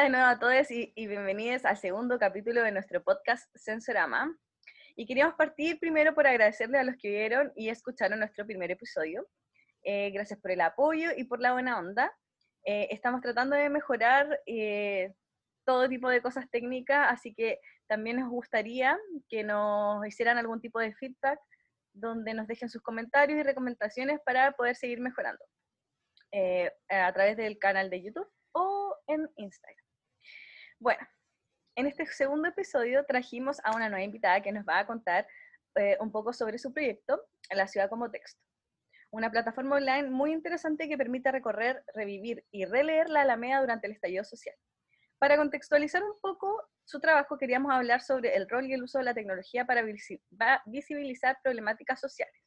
Hola de nuevo a todos y, bienvenidos al segundo capítulo de nuestro podcast Sensorama. Y queríamos partir primero por agradecerle a los que vieron y escucharon nuestro primer episodio. Eh, gracias por el apoyo y por la buena onda. Eh, estamos tratando de mejorar eh, todo tipo de cosas técnicas, así que también nos gustaría que nos hicieran algún tipo de feedback donde nos dejen sus comentarios y recomendaciones para poder seguir mejorando a través del canal de YouTube o en Instagram. Bueno, en este segundo episodio trajimos a una nueva invitada que nos va a contar un poco sobre su proyecto, La Ciudad como Texto una plataforma online muy interesante que permite recorrer, revivir y releer la Alameda durante el estallido social. Para contextualizar un poco su trabajo, queríamos hablar sobre el rol y el uso de la tecnología para visibilizar problemáticas sociales.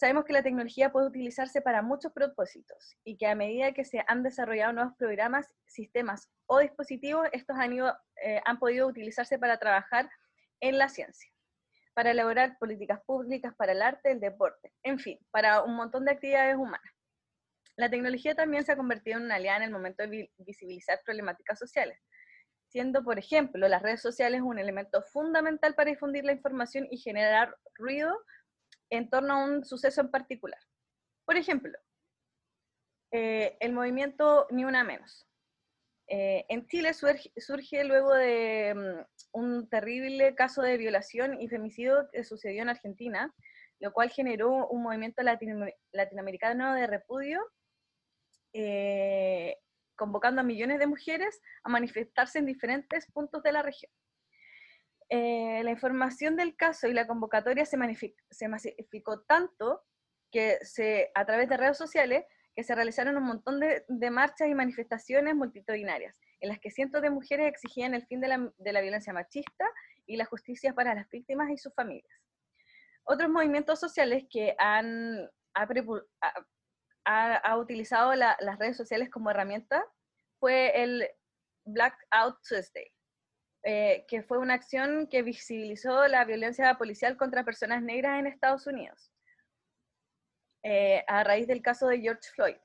Sabemos que la tecnología puede utilizarse para muchos propósitos y que a medida que se han desarrollado nuevos programas, sistemas o dispositivos, estos han, eh, han podido utilizarse para trabajar en la ciencia para elaborar políticas públicas para el arte, el deporte, en fin, para un montón de actividades humanas. La tecnología también se ha convertido en una aliada en el momento de visibilizar problemáticas sociales, siendo, por ejemplo, las redes sociales un elemento fundamental para difundir la información y generar ruido en torno a un suceso en particular. Por ejemplo, eh, el movimiento Ni Una Menos. Eh, en Chile surge, luego de mm, un terrible caso de violación y femicidio que sucedió en Argentina, lo cual generó un movimiento latinoamericano de repudio, eh, convocando a millones de mujeres a manifestarse en diferentes puntos de la región. Eh, la información del caso y la convocatoria se, se masificó tanto que se, a través de redes sociales que se realizaron un montón de, marchas y manifestaciones multitudinarias, en las que cientos de mujeres exigían el fin de la, violencia machista y la justicia para las víctimas y sus familias. Otros movimientos sociales que han ha, utilizado las redes sociales como herramienta fue el Blackout Tuesday, eh, que fue una acción que visibilizó la violencia policial contra personas negras en Estados Unidos. Eh, a raíz del caso de George Floyd,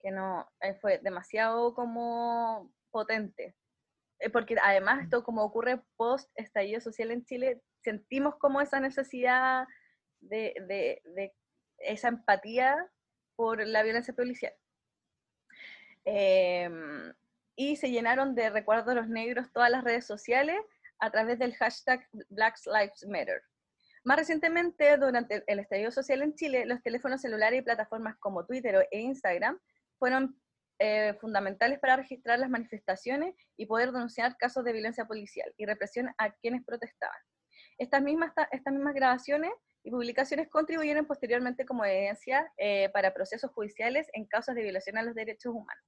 que no eh, fue demasiado como potente. Porque además esto como ocurre post estallido social en Chile, sentimos como esa necesidad de, de, esa empatía por la violencia policial. Em, y se llenaron de recuerdos los negros todas las redes sociales a través del hashtag Black Lives Matter. Más recientemente, durante el estallido social en Chile, los teléfonos celulares y plataformas como Twitter e Instagram fueron eh, fundamentales para registrar las manifestaciones y poder denunciar casos de violencia policial y represión a quienes protestaban. Estas mismas, estas mismas grabaciones y publicaciones contribuyeron posteriormente como evidencia eh, para procesos judiciales en casos de violación a los derechos humanos.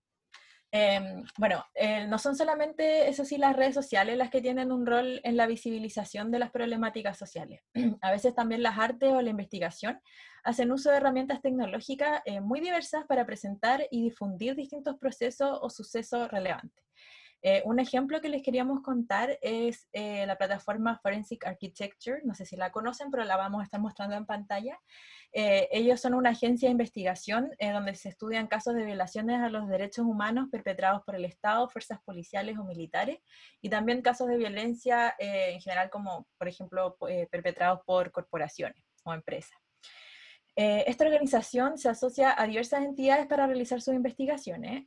Em, bueno, eh, no son solamente, eso sí, las redes sociales las que tienen un rol en la visibilización de las problemáticas sociales. A veces también las artes o la investigación hacen uso de herramientas tecnológicas eh, muy diversas para presentar y difundir distintos procesos o sucesos relevantes. Eh, un ejemplo que les queríamos contar es la plataforma Forensic Architecture, no sé si la conocen, pero la vamos a estar mostrando en pantalla. Eh, ellos son una agencia de investigación eh, donde se estudian casos de violaciones a los derechos humanos perpetrados por el Estado, fuerzas policiales o militares, y también casos de violencia eh, en general, como por ejemplo perpetrados por corporaciones o empresas. Esta organización se asocia a diversas entidades para realizar sus investigaciones.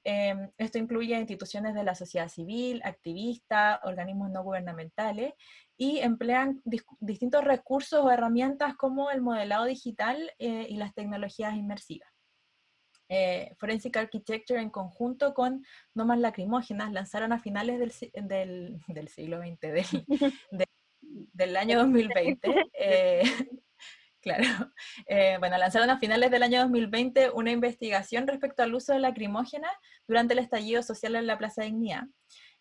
esto incluye instituciones de la sociedad civil, activistas, organismos no gubernamentales y emplean distintos recursos o herramientas como el modelado digital eh, y las tecnologías inmersivas. Eh, Forensic Architecture en conjunto con Nomas Lacrimógenas lanzaron a finales del, del, siglo XX, del, del, año 2020, eh, claro, bueno, lanzaron a finales del año 2020 una investigación respecto al uso de lacrimógenas durante el estallido social en la Plaza de Dignidad.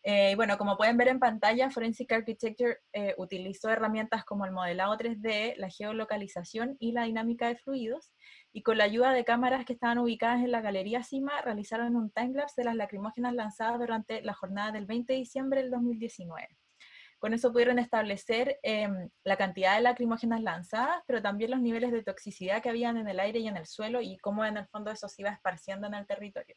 Eh, bueno, como pueden ver en pantalla, Forensic Architecture eh, utilizó herramientas como el modelado 3D, la geolocalización y la dinámica de fluidos, y con la ayuda de cámaras que estaban ubicadas en la galería Cima, realizaron un timelapse de las lacrimógenas lanzadas durante la jornada del 20 de diciembre del 2019. Con eso pudieron establecer em, la cantidad de lacrimógenas lanzadas, pero también los niveles de toxicidad que habían en el aire y en el suelo y cómo en el fondo eso se iba esparciendo en el territorio.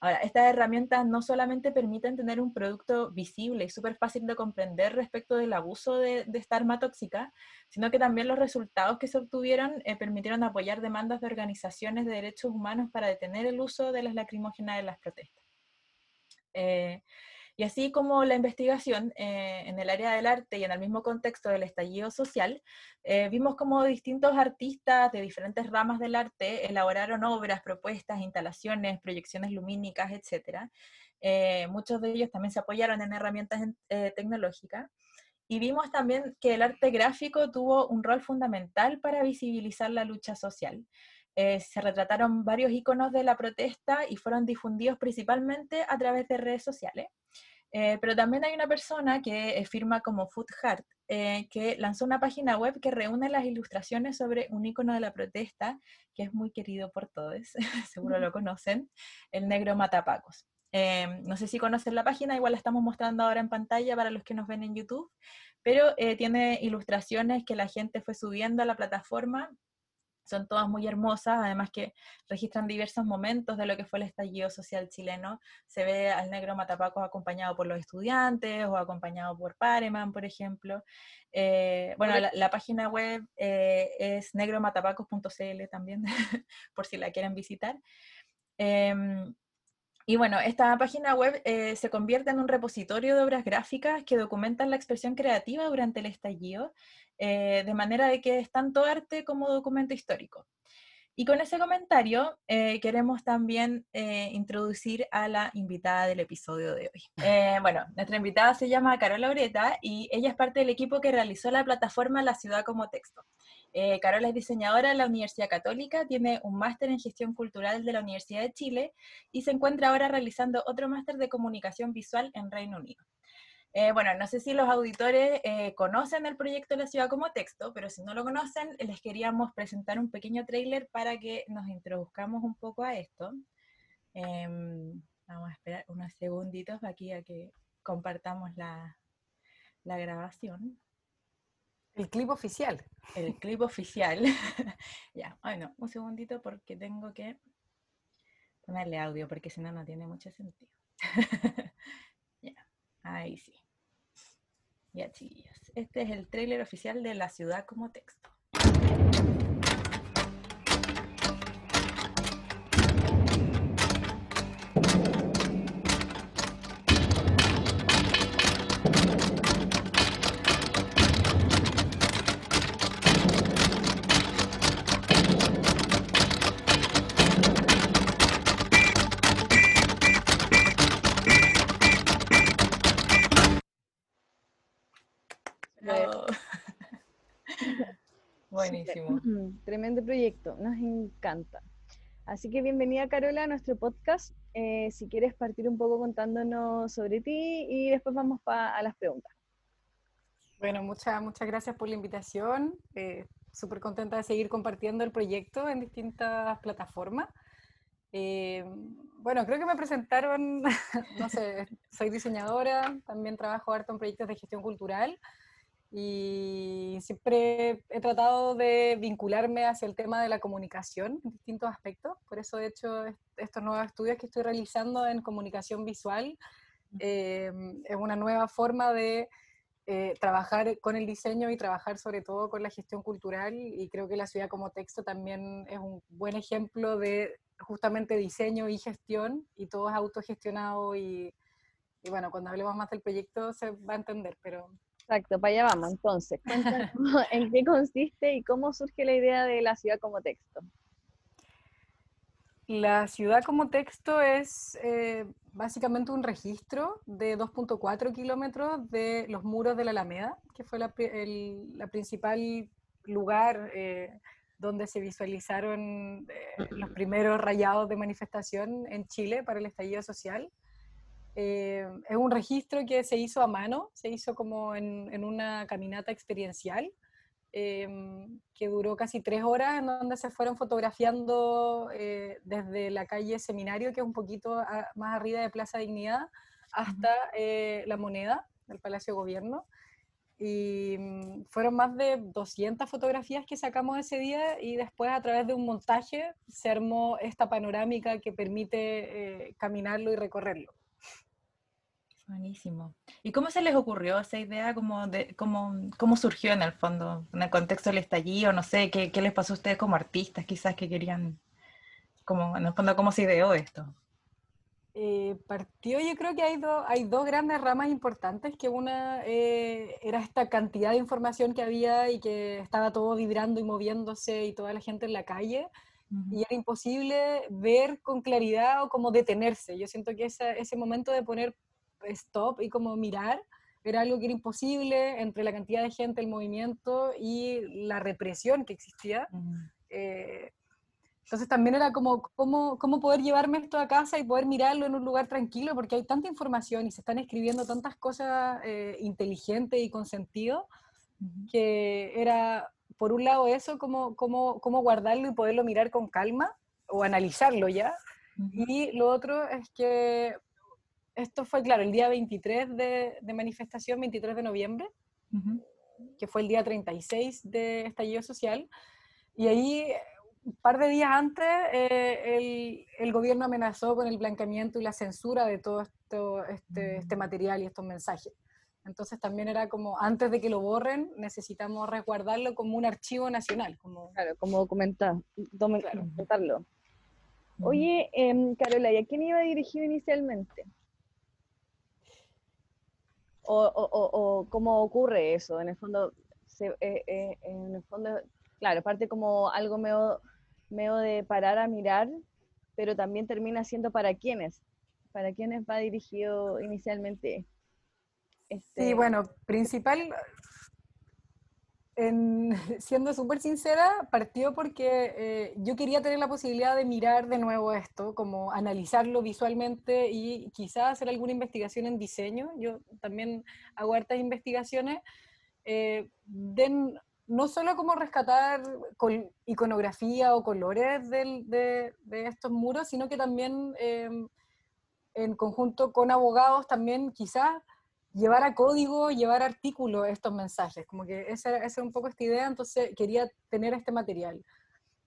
Ahora, estas herramientas no solamente permiten tener un producto visible y súper fácil de comprender respecto del abuso de, esta arma tóxica, sino que también los resultados que se obtuvieron eh, permitieron apoyar demandas de organizaciones de derechos humanos para detener el uso de las lacrimógenas en las protestas. Eh, y así como la investigación eh, en el área del arte y en el mismo contexto del estallido social, eh, vimos como distintos artistas de diferentes ramas del arte elaboraron obras, propuestas, instalaciones, proyecciones lumínicas, etc. Eh, muchos de ellos también se apoyaron en herramientas tecnológicas. Y vimos también que el arte gráfico tuvo un rol fundamental para visibilizar la lucha social. se retrataron varios iconos de la protesta y fueron difundidos principalmente a través de redes sociales. Eh, pero también hay una persona que eh, firma como Food Heart, eh, que lanzó una página web que reúne las ilustraciones sobre un icono de la protesta, que es muy querido por todos, seguro lo conocen, el negro matapacos. no sé si conocen la página, igual la estamos mostrando ahora en pantalla para los que nos ven en YouTube, pero tiene ilustraciones que la gente fue subiendo a la plataforma son todas muy hermosas, además que registran diversos momentos de lo que fue el estallido social chileno. Se ve al negro Matapacos acompañado por los estudiantes o acompañado por Pareman, por ejemplo. Eh, bueno, la, página web eh, es negromatapacos.cl también, por si la quieren visitar. Em, y bueno, esta página web eh, se convierte en un repositorio de obras gráficas que documentan la expresión creativa durante el estallido eh, de manera de que es tanto arte como documento histórico. Y con ese comentario eh, queremos también eh, introducir a la invitada del episodio de hoy. bueno, nuestra invitada se llama Carola Ureta y ella es parte del equipo que realizó la plataforma La Ciudad como Texto. Carola es diseñadora de la Universidad Católica, tiene un máster en gestión cultural de la Universidad de Chile y se encuentra ahora realizando otro máster de comunicación visual en Reino Unido. Eh, bueno, no sé si los auditores eh, conocen el proyecto la ciudad como texto, pero si no lo conocen, les queríamos presentar un pequeño trailer para que nos introduzcamos un poco a esto. Em, vamos a esperar unos segunditos aquí a que compartamos la grabación. El clip oficial. El clip oficial. ya, bueno, un segundito porque tengo que ponerle audio porque si no, no tiene mucho sentido. ya, ahí sí. Ya, chillos. Este es el tráiler oficial de La Ciudad como texto. Buenísimo. Tremendo proyecto, nos encanta. Así que bienvenida Carola a nuestro podcast. Eh, si quieres partir un poco contándonos sobre ti y después vamos a las preguntas. Bueno, muchas muchas gracias por la invitación. Eh, Súper contenta de seguir compartiendo el proyecto en distintas plataformas. Eh, bueno, creo que me presentaron, no sé, soy diseñadora, también trabajo harto en proyectos de gestión cultural y siempre he tratado de vincularme hacia el tema de la comunicación en distintos aspectos. Por eso he hecho estos nuevos estudios que estoy realizando en comunicación visual. Eh, es una nueva forma de eh, trabajar con el diseño y trabajar sobre todo con la gestión cultural y creo que la ciudad como texto también es un buen ejemplo de justamente diseño y gestión y todo es autogestionado y, y bueno, cuando hablemos más del proyecto se va a entender, pero Exacto, para allá vamos. Entonces, cuéntanos en qué consiste y cómo surge la idea de la ciudad como texto. La ciudad como texto es eh, básicamente un registro de 2.4 kilómetros de los muros de la Alameda, que fue la, principal lugar eh, donde se visualizaron eh, los primeros rayados de manifestación en Chile para el estallido social. Eh, es un registro que se hizo a mano, se hizo como en, una caminata experiencial, eh, que duró casi tres horas, en donde se fueron fotografiando eh, desde la calle Seminario, que es un poquito más arriba de Plaza Dignidad, hasta la moneda del Palacio de Gobierno. y mm, fueron más de 200 fotografías que sacamos ese día y después a través de un montaje se armó esta panorámica que permite eh, caminarlo y recorrerlo. Buenísimo. ¿Y cómo se les ocurrió esa idea? ¿Cómo, de, cómo, cómo surgió en el fondo? ¿En el contexto del estallido? No sé, ¿qué, ¿qué, les pasó a ustedes como artistas quizás que querían, como, en el fondo, cómo se ideó esto? Eh, partió, yo creo que hay, hay dos grandes ramas importantes, que una eh, era esta cantidad de información que había y que estaba todo vibrando y moviéndose y toda la gente en la calle, y era imposible ver con claridad o como detenerse. Yo siento que ese momento de poner stop y como mirar era algo que era imposible entre la cantidad de gente, el movimiento y la represión que existía. Entonces también era como cómo, cómo poder llevarme esto a casa y poder mirarlo en un lugar tranquilo, porque hay tanta información y se están escribiendo tantas cosas eh, inteligentes y con sentido, que era, por un lado, eso, cómo, cómo, cómo guardarlo y poderlo mirar con calma o analizarlo ya. Y lo otro es que esto fue, claro, el día 23 de, de manifestación, 23 de noviembre, que fue el día 36 de estallido social. Y ahí un par de días antes eh, el, el, gobierno amenazó con el blanqueamiento y la censura de todo esto, este, este, material y estos mensajes. Entonces también era como, antes de que lo borren, necesitamos resguardarlo como un archivo nacional. Como, claro, como documentar, documentarlo. Oye, eh, Carola, ¿y a quién iba dirigido inicialmente? O, o, o, cómo ocurre eso? En el fondo, se, eh, eh, en el fondo, claro, parte como algo medio medio de parar a mirar, pero también termina siendo para quienes, para quienes va dirigido inicialmente. Este... Sí, bueno, principal, en, siendo súper sincera, partió porque eh, yo quería tener la posibilidad de mirar de nuevo esto, como analizarlo visualmente y quizás hacer alguna investigación en diseño. Yo también hago hartas investigaciones. Eh, no solo como rescatar iconografía o colores de, estos muros, sino que también em, en conjunto con abogados también quizás llevar a código, llevar artículo estos mensajes, como que esa, esa era un poco esta idea, entonces quería tener este material.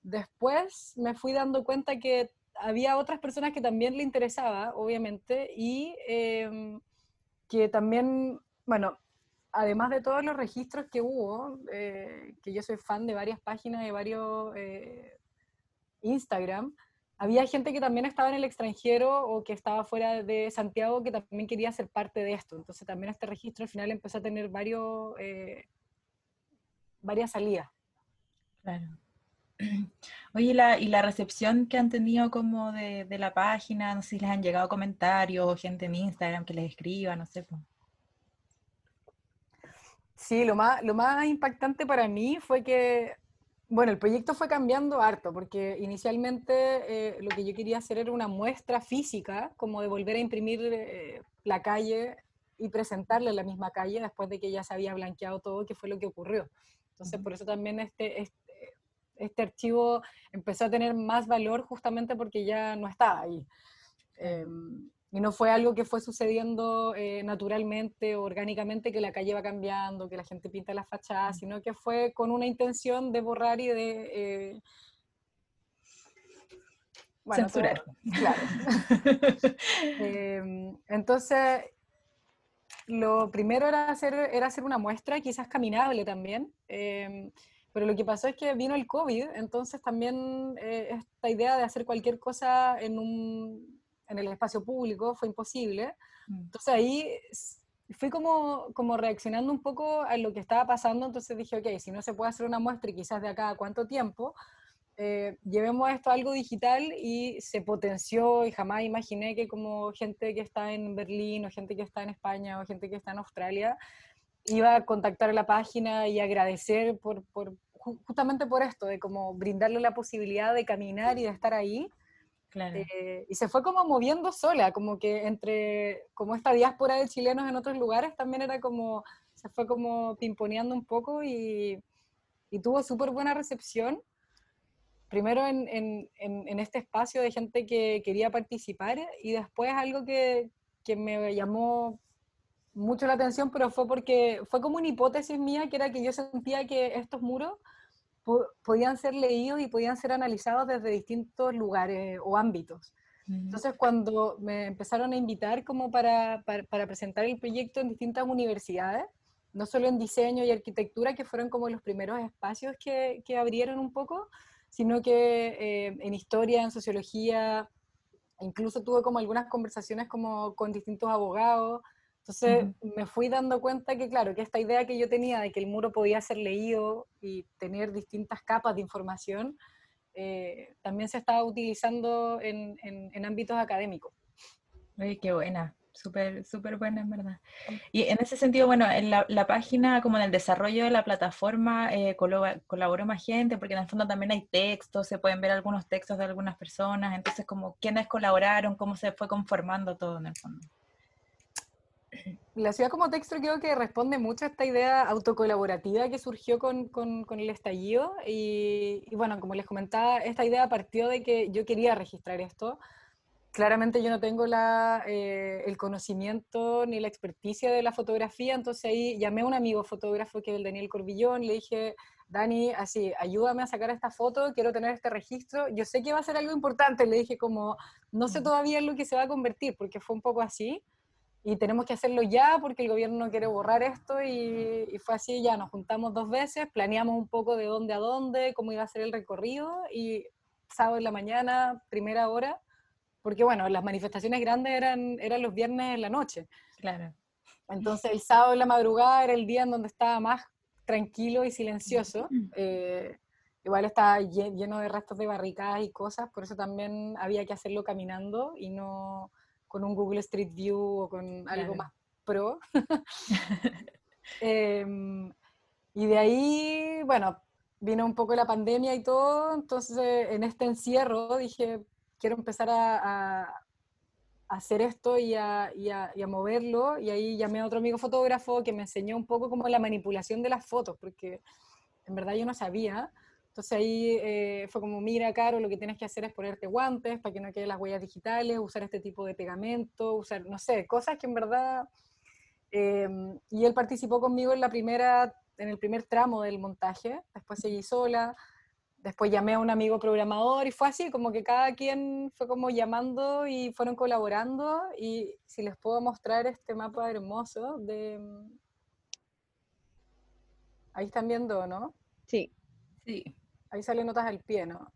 Después me fui dando cuenta que había otras personas que también le interesaba, obviamente, y em, que también, bueno, además de todos los registros que hubo, eh, que yo soy fan de varias páginas, de varios eh, Instagram, había gente que también estaba en el extranjero o que estaba fuera de Santiago que también quería ser parte de esto. Entonces también este registro al final empezó a tener varios, eh, varias salidas. Claro. Oye, la, ¿y la recepción que han tenido como de, de, la página? No sé si les han llegado comentarios, gente en Instagram que les escriba, no sé. Pues. Sí, lo más, lo más impactante para mí fue que, bueno, el proyecto fue cambiando harto, porque inicialmente eh, lo que yo quería hacer era una muestra física, como de volver a imprimir eh, la calle y presentarla en la misma calle después de que ya se había blanqueado todo, que fue lo que ocurrió. Entonces, por eso también este, este, este, archivo empezó a tener más valor justamente porque ya no estaba ahí. Em, y no fue algo que fue sucediendo eh, naturalmente, orgánicamente, que la calle va cambiando, que la gente pinta las fachadas, sino que fue con una intención de borrar y de... Eh, Censurar. claro. Em, entonces, lo primero era hacer, era hacer una muestra, quizás caminable también, em, pero lo que pasó es que vino el COVID, entonces también eh, esta idea de hacer cualquier cosa en un en el espacio público, fue imposible. Mm. Entonces ahí fui como, como reaccionando un poco a lo que estaba pasando, entonces dije, ok, si no se puede hacer una muestra y quizás de acá a cuánto tiempo, eh, llevemos esto a algo digital y se potenció y jamás imaginé que como gente que está en Berlín o gente que está en España o gente que está en Australia iba a contactar a la página y agradecer por, por justamente por esto, de como brindarle la posibilidad de caminar y de estar ahí eh, y se fue como moviendo sola, como que entre, como esta diáspora de chilenos en otros lugares también era como, se fue como pimponeando un poco y, y tuvo súper buena recepción. Primero en, en, en, este espacio de gente que quería participar y después algo que, que me llamó mucho la atención, pero fue porque fue como una hipótesis mía, que era que yo sentía que estos muros podían ser leídos y podían ser analizados desde distintos lugares o ámbitos. Entonces, cuando me empezaron a invitar como para, para, presentar el proyecto en distintas universidades, no solo en diseño y arquitectura, que fueron como los primeros espacios que, que abrieron un poco, sino que eh, en historia, en sociología, incluso tuve como algunas conversaciones como con distintos abogados. Entonces me fui dando cuenta que, claro, que esta idea que yo tenía de que el muro podía ser leído y tener distintas capas de información, eh, también se estaba utilizando en, en, ámbitos académicos. Uy, qué buena, súper, súper buena en verdad. Y en ese sentido, bueno, en la, la página, como en el desarrollo de la plataforma, eh, colaboró más gente, porque en el fondo también hay textos, se pueden ver algunos textos de algunas personas, entonces como quiénes colaboraron, cómo se fue conformando todo en el fondo. La ciudad como texto creo que responde mucho a esta idea autocolaborativa que surgió con, con, el estallido. Y, bueno, como les comentaba, esta idea partió de que yo quería registrar esto. Claramente yo no tengo la, eh, el conocimiento ni la experticia de la fotografía, entonces ahí llamé a un amigo fotógrafo que es el Daniel Corbillón, le dije, Dani, así, ayúdame a sacar esta foto, quiero tener este registro, yo sé que va a ser algo importante, le dije como, no sé todavía en lo que se va a convertir, porque fue un poco así, y tenemos que hacerlo ya porque el gobierno no quiere borrar esto y, fue así, ya nos juntamos dos veces, planeamos un poco de dónde a dónde, cómo iba a ser el recorrido y sábado en la mañana, primera hora, porque bueno, las manifestaciones grandes eran, eran los viernes en la noche. Claro. Entonces el sábado en la madrugada era el día en donde estaba más tranquilo y silencioso. Eh, igual estaba lleno de restos de barricadas y cosas, por eso también había que hacerlo caminando y no con un Google Street View o con algo más pro. Em, y de ahí, bueno, vino un poco la pandemia y todo, entonces en este encierro dije, quiero empezar a, hacer esto y a, y, a, y a, moverlo, y ahí llamé a otro amigo fotógrafo que me enseñó un poco como la manipulación de las fotos, porque en verdad yo no sabía. Entonces ahí eh, fue como, mira, Caro, lo que tienes que hacer es ponerte guantes para que no queden las huellas digitales, usar este tipo de pegamento, usar, no sé, cosas que en verdad... Em, y él participó conmigo en la primera, en el primer tramo del montaje, después seguí sola, después llamé a un amigo programador y fue así, como que cada quien fue como llamando y fueron colaborando y si les puedo mostrar este mapa hermoso de... Ahí están viendo, ¿no? Sí. Sí. Ahí salen notas al pie, ¿no?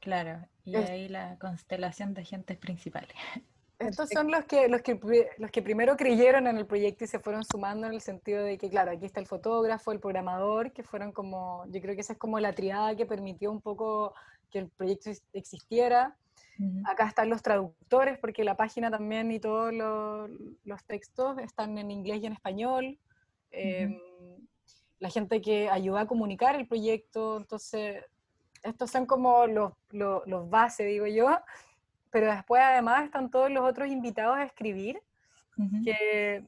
Claro, y ahí la constelación de agentes principales. Estos son los que, los, que, los que primero creyeron en el proyecto y se fueron sumando en el sentido de que, claro, aquí está el fotógrafo, el programador, que fueron como, yo creo que esa es como la triada que permitió un poco que el proyecto existiera. Acá están los traductores, porque la página también y todos los, textos están en inglés y en español la gente que ayudó a comunicar el proyecto, entonces estos son como los, los, bases, digo yo, pero después además están todos los otros invitados a escribir, que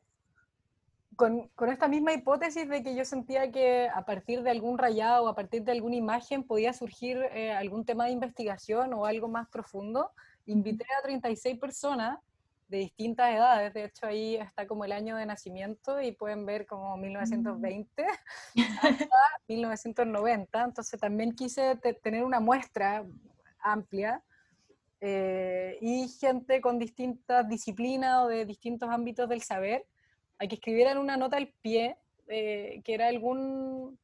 con, con, esta misma hipótesis de que yo sentía que a partir de algún rayado o a partir de alguna imagen podía surgir eh, algún tema de investigación o algo más profundo, invité a 36 personas de distintas edades. De hecho, ahí está como el año de nacimiento y pueden ver como 1920 mm. hasta 1990. Entonces también quise tener una muestra amplia eh, y gente con distintas disciplinas o de distintos ámbitos del saber, a que escribieran una nota al pie, eh, que era algún,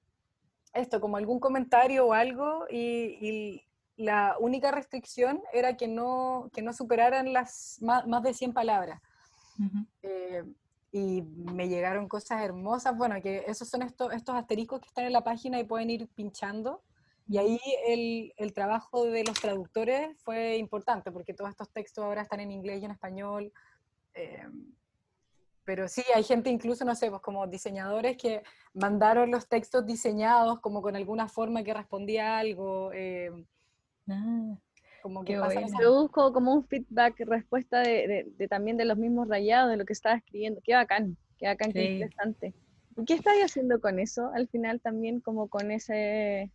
esto, como algún comentario o algo, y, la única restricción era que no, que no superaran las más, de 100 palabras. Eh, y me llegaron cosas hermosas, bueno, que esos son estos, estos asteriscos que están en la página y pueden ir pinchando. Y ahí el, el, trabajo de los traductores fue importante, porque todos estos textos ahora están en inglés y en español. Eh, pero sí, hay gente incluso, no sé, pues como diseñadores que mandaron los textos diseñados como con alguna forma que respondía a algo. Eh, Ah, como que pasa Produzco como un feedback, respuesta de, de, también de los mismos rayados, de lo que estaba escribiendo. Qué bacán, qué bacán, qué interesante. ¿Y qué estáis haciendo con eso al final también, como con ese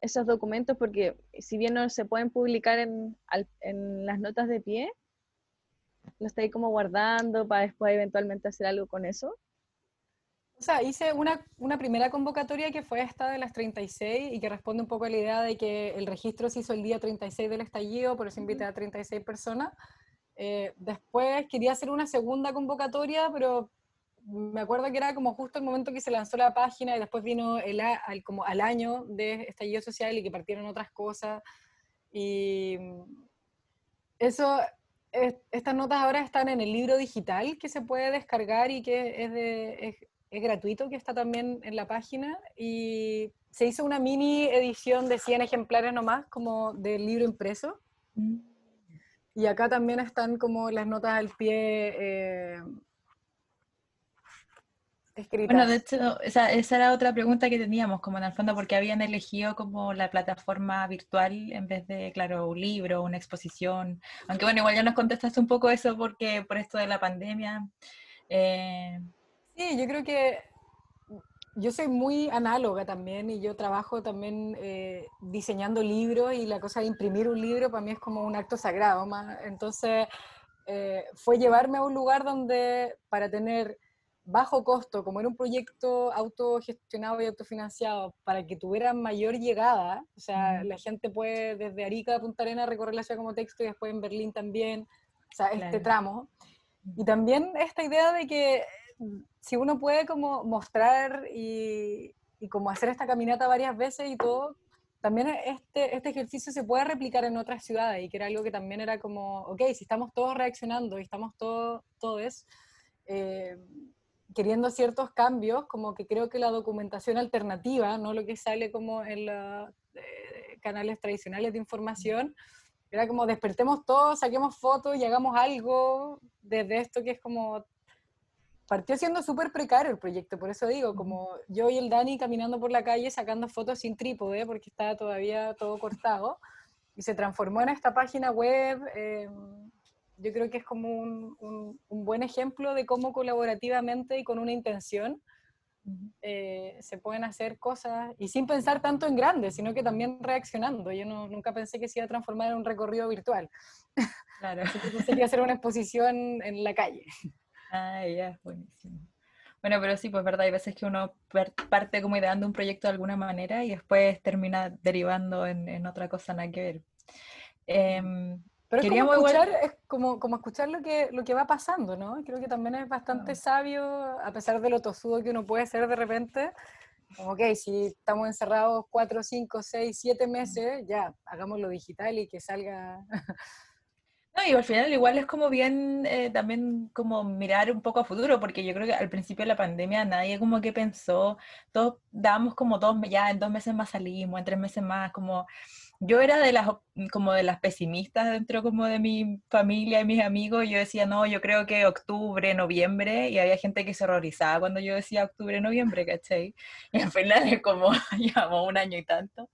esos documentos? Porque si bien no se pueden publicar en, en las notas de pie, lo estáis como guardando para después eventualmente hacer algo con eso? O sea, hice una, una, primera convocatoria que fue esta de las 36 y que responde un poco a la idea de que el registro se hizo el día 36 del estallido, por eso invité a 36 personas. Eh, después quería hacer una segunda convocatoria, pero me acuerdo que era como justo el momento que se lanzó la página y después vino el, al, como al año de estallido social y que partieron otras cosas. Y eso, estas notas ahora están en el libro digital que se puede descargar y que es, de, es, gratuito, que está también en la página. Y se hizo una mini edición de 100 ejemplares nomás, como del libro impreso. Mm. Y acá también están como las notas al pie eh, escritas. Bueno, de hecho, esa, esa, era otra pregunta que teníamos, como en el fondo, porque habían elegido como la plataforma virtual en vez de, claro, un libro, una exposición. Aunque bueno, igual ya nos contestaste un poco eso porque por esto de la pandemia. Eh, sí, yo creo que yo soy muy análoga también y yo trabajo también eh, diseñando libros y la cosa de imprimir un libro para mí es como un acto sagrado. Más. Entonces eh, fue llevarme a un lugar donde para tener bajo costo, como era un proyecto autogestionado y autofinanciado, para que tuviera mayor llegada, o sea, la gente puede desde Arica a Punta Arena recorrer la ciudad como texto y después en Berlín también, o sea, este tramo. Y también esta idea de que si uno puede como mostrar y, como hacer esta caminata varias veces y todo, también este, este ejercicio se puede replicar en otras ciudades y que era algo que también era como, ok, si estamos todos reaccionando y estamos todos, todos eh, queriendo ciertos cambios, como que creo que la documentación alternativa, no lo que sale como en los eh, canales tradicionales de información, era como despertemos todos, saquemos fotos y hagamos algo desde esto que es como partió siendo súper precario el proyecto, por eso digo, como yo y el Dani caminando por la calle sacando fotos sin trípode, porque estaba todavía todo cortado, y se transformó en esta página web. Em, yo creo que es como un, un, buen ejemplo de cómo colaborativamente y con una intención eh, se pueden hacer cosas, y sin pensar tanto en grande, sino que también reaccionando. Yo no, nunca pensé que se iba a transformar en un recorrido virtual. Claro. pensé que hacer una exposición en la calle. Ah, ya, buenísimo. Bueno, pero sí, pues verdad, hay veces que uno parte como ideando un proyecto de alguna manera y después termina derivando en, otra cosa nada que ver. Em, pero es como, escuchar, es como, como, escuchar lo que, lo que va pasando, ¿no? Creo que también es bastante sabio, a pesar de lo tosudo que uno puede ser de repente. Como, ok, si estamos encerrados cuatro, cinco, seis, siete meses, ya, hagámoslo digital y que salga y al final igual es como bien eh, también como mirar un poco a futuro, porque yo creo que al principio de la pandemia nadie como que pensó, todos dábamos como dos, ya en dos meses más salimos, en tres meses más, como yo era de las como de las pesimistas dentro como de mi familia y mis amigos, yo decía, no, yo creo que octubre, noviembre, y había gente que se horrorizaba cuando yo decía octubre, noviembre, ¿cachai? Y al final es como, llevamos un año y tanto.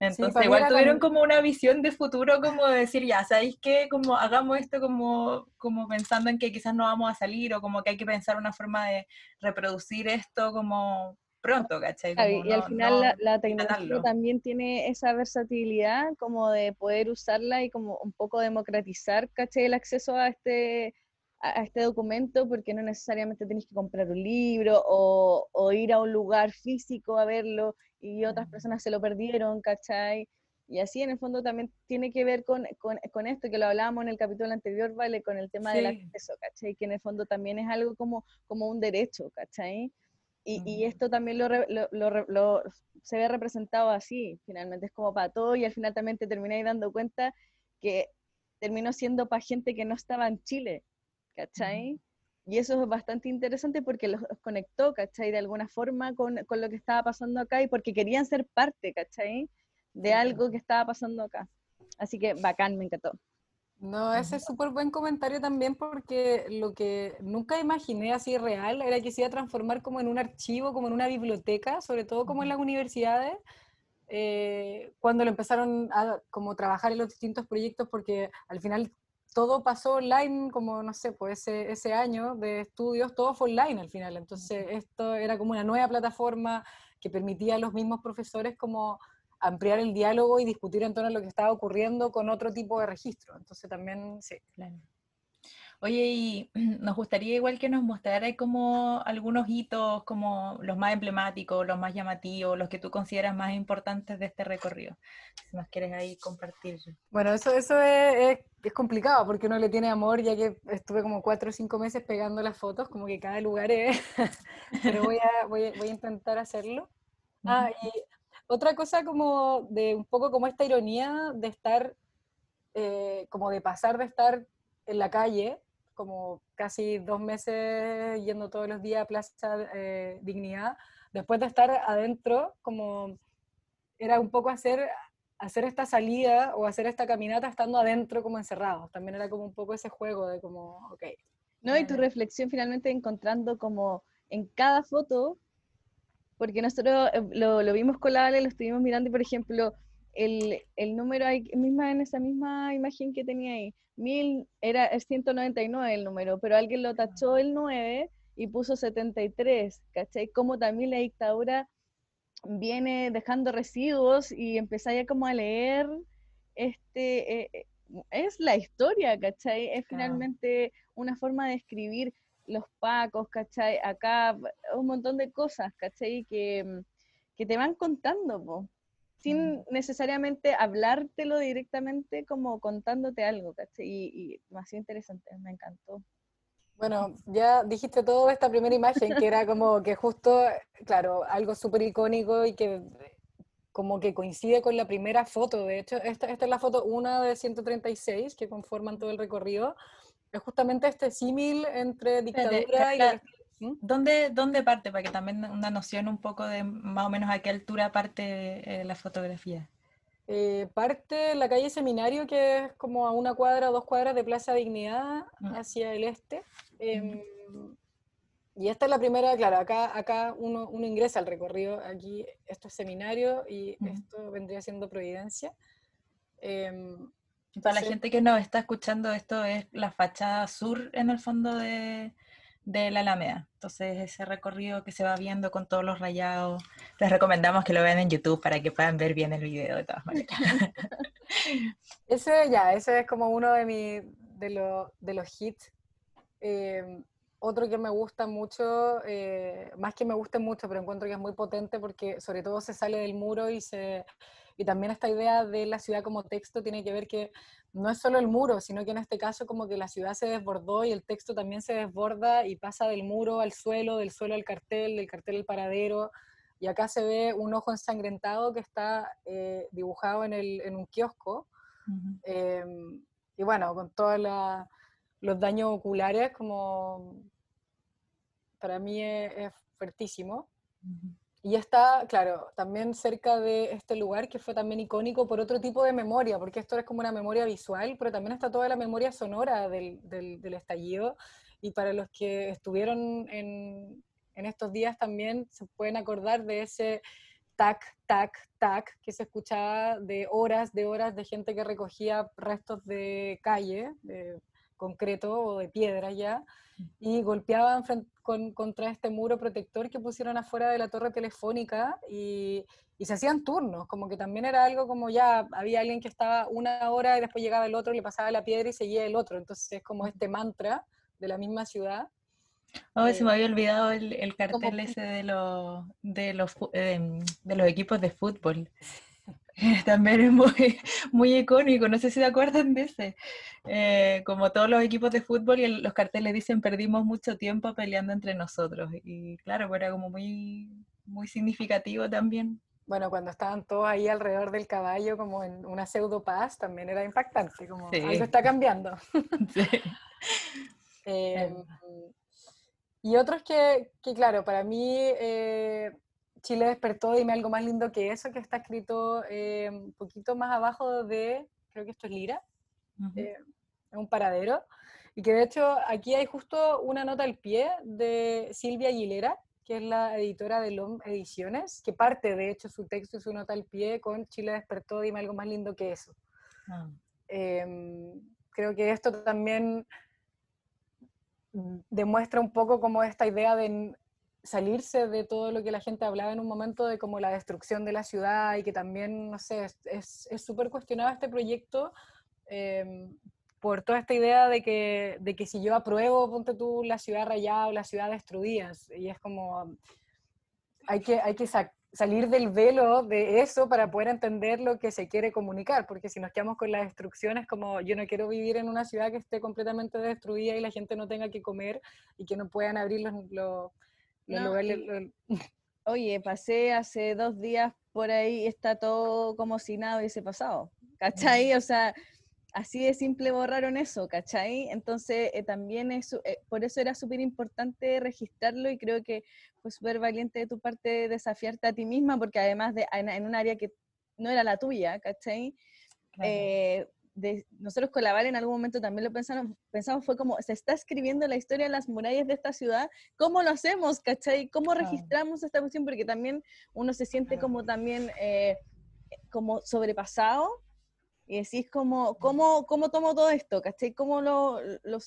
Entonces, igual tuvieron como una visión de futuro, como de decir, ya, ¿sabéis qué? Como hagamos esto como, como pensando en que quizás no vamos a salir, o como que hay que pensar una forma de reproducir esto como pronto, ¿cachai? y al final la, tecnología también tiene esa versatilidad como de poder usarla y como un poco democratizar, ¿cachai? El acceso a este, a este documento porque no necesariamente tenéis que comprar un libro o, o, ir a un lugar físico a verlo y otras personas se lo perdieron, ¿cachai? Y así en el fondo también tiene que ver con, con, con esto que lo hablábamos en el capítulo anterior, ¿vale? Con el tema del acceso, ¿cachai? Que en el fondo también es algo como, como un derecho, ¿cachai? Y, y esto también lo, lo, lo, se ve representado así, finalmente es como para todo y al final también te termináis dando cuenta que terminó siendo para gente que no estaba en Chile, ¿cachai? Y eso es bastante interesante porque los conectó, ¿cachai? De alguna forma con, con, lo que estaba pasando acá y porque querían ser parte, ¿cachai? De algo que estaba pasando acá. Así que bacán, me encantó. No, ese es súper buen comentario también porque lo que nunca imaginé así real era que se iba a transformar como en un archivo, como en una biblioteca, sobre todo como en las universidades, eh, cuando lo empezaron a como trabajar en los distintos proyectos, porque al final todo pasó online, como no sé, pues ese, ese año de estudios, todo fue online al final. Entonces, esto era como una nueva plataforma que permitía a los mismos profesores como ampliar el diálogo y discutir en torno a lo que estaba ocurriendo con otro tipo de registro. Entonces también, sí. Oye, y nos gustaría igual que nos mostrara como algunos hitos, como los más emblemáticos, los más llamativos, los que tú consideras más importantes de este recorrido. Si nos quieres ahí compartir. Bueno, eso, eso es, es, complicado porque uno le tiene amor, ya que estuve como cuatro o cinco meses pegando las fotos, como que cada lugar es, pero voy a, voy, voy a intentar hacerlo. Ah, y otra cosa como de un poco como esta ironía de estar, eh, como de pasar de estar en la calle, como casi dos meses yendo todos los días a Plaza eh, Dignidad, después de estar adentro, como era un poco hacer, hacer esta salida o hacer esta caminata estando adentro como encerrados. También era como un poco ese juego de como, ok. No, y tu reflexión finalmente encontrando como en cada foto porque nosotros eh, lo, lo vimos con la Ale, lo estuvimos mirando y, por ejemplo, el, el número ahí, misma, en esa misma imagen que tenía ahí, mil, era, es 199 el número, pero alguien lo tachó el 9 y puso 73, ¿cachai? Como también la dictadura viene dejando residuos y empezáis como a leer, este, eh, eh, es la historia, ¿cachai? Es finalmente una forma de escribir los pacos, ¿cachai? Acá un montón de cosas, ¿cachai? Que, que te van contando, sin necesariamente hablártelo directamente, como contándote algo, ¿cachai? Y, y más interesante, me encantó. Bueno, ya dijiste todo esta primera imagen, que era como que justo, claro, algo súper icónico y que como que coincide con la primera foto. De hecho, esta, esta es la foto una de 136 que conforman todo el recorrido. Es justamente este símil entre dictadura y la... ¿Dónde, ¿Dónde parte? Para que también una noción un poco de más o menos a qué altura parte eh, la fotografía. Eh, parte la calle Seminario, que es como a una cuadra o dos cuadras de Plaza Dignidad mm. hacia el este. Em, y esta es la primera, claro, acá, acá uno, uno, ingresa al recorrido, aquí esto es Seminario y esto vendría siendo Providencia. Em, para la gente que nos está escuchando, esto es la fachada sur en el fondo de, la Alameda. Entonces, ese recorrido que se va viendo con todos los rayados, les recomendamos que lo vean en YouTube para que puedan ver bien el video de todas maneras. ese ya, ese es como uno de, mi, de, de los hits. Eh, otro que me gusta mucho, eh, más que me guste mucho, pero encuentro que es muy potente porque sobre todo se sale del muro y se y también esta idea de la ciudad como texto tiene que ver que no es solo el muro, sino que en este caso como que la ciudad se desbordó y el texto también se desborda y pasa del muro al suelo, del suelo al cartel, del cartel al paradero. Y acá se ve un ojo ensangrentado que está eh, dibujado en, el, en, un kiosco. Em, y bueno, con todos los daños oculares, como para mí es, fuertísimo. Y está, claro, también cerca de este lugar que fue también icónico por otro tipo de memoria, porque esto es como una memoria visual, pero también está toda la memoria sonora del, del, estallido. Y para los que estuvieron en, en, estos días también se pueden acordar de ese tac, tac, tac que se escuchaba de horas, de horas de gente que recogía restos de calle, concreto o de piedra ya, y golpeaban con, contra este muro protector que pusieron afuera de la torre telefónica y, y, se hacían turnos, como que también era algo como ya había alguien que estaba una hora y después llegaba el otro, le pasaba la piedra y seguía el otro, entonces es como este mantra de la misma ciudad. Oh, se me había olvidado el, el cartel ese de los, de, los, em, de los equipos de fútbol. También es muy, muy icónico, no sé si se acuerdan de ese. Eh, como todos los equipos de fútbol y los carteles dicen perdimos mucho tiempo peleando entre nosotros. Y claro, pues era como muy, muy significativo también. Bueno, cuando estaban todos ahí alrededor del caballo, como en una pseudo paz, también era impactante, como algo está cambiando. Sí. Em, y otros que, que, claro, para mí eh, Chile despertó, dime algo más lindo que eso, que está escrito eh, un poquito más abajo de, creo que esto es Lira, eh, es un paradero, y que de hecho aquí hay justo una nota al pie de Silvia Aguilera, que es la editora de LOM Ediciones, que parte de hecho su texto y su nota al pie con Chile despertó, dime algo más lindo que eso. Ah. Em, creo que esto también demuestra un poco como esta idea de salirse de todo lo que la gente hablaba en un momento de como la destrucción de la ciudad y que también, no sé, es súper cuestionado este proyecto, em, por toda esta idea de que, de que si yo apruebo, ponte tú la ciudad rayada o la ciudad destruida, y es como, hay que, hay que salir del velo de eso para poder entender lo que se quiere comunicar, porque si nos quedamos con la destrucción es como, yo no quiero vivir en una ciudad que esté completamente destruida y la gente no tenga que comer y que no puedan abrir los, los, lugares. Oye, pasé hace dos días por ahí y está todo como si nada hubiese pasado, ¿cachai? O sea, así de simple borraron eso, ¿cachai? Entonces, eh, también es, eh, por eso era súper importante registrarlo y creo que fue súper valiente de tu parte desafiarte a ti misma, porque además de en, un área que no era la tuya, ¿cachai? Eh, de, nosotros con la Vale en algún momento también lo pensamos, pensamos, fue como, se está escribiendo la historia de las murallas de esta ciudad, ¿cómo lo hacemos, cachai? ¿Cómo registramos esta cuestión? Porque también uno se siente como también, como sobrepasado y decís como, ¿cómo, cómo tomo todo esto? ¿Cachai? ¿Cómo lo, lo,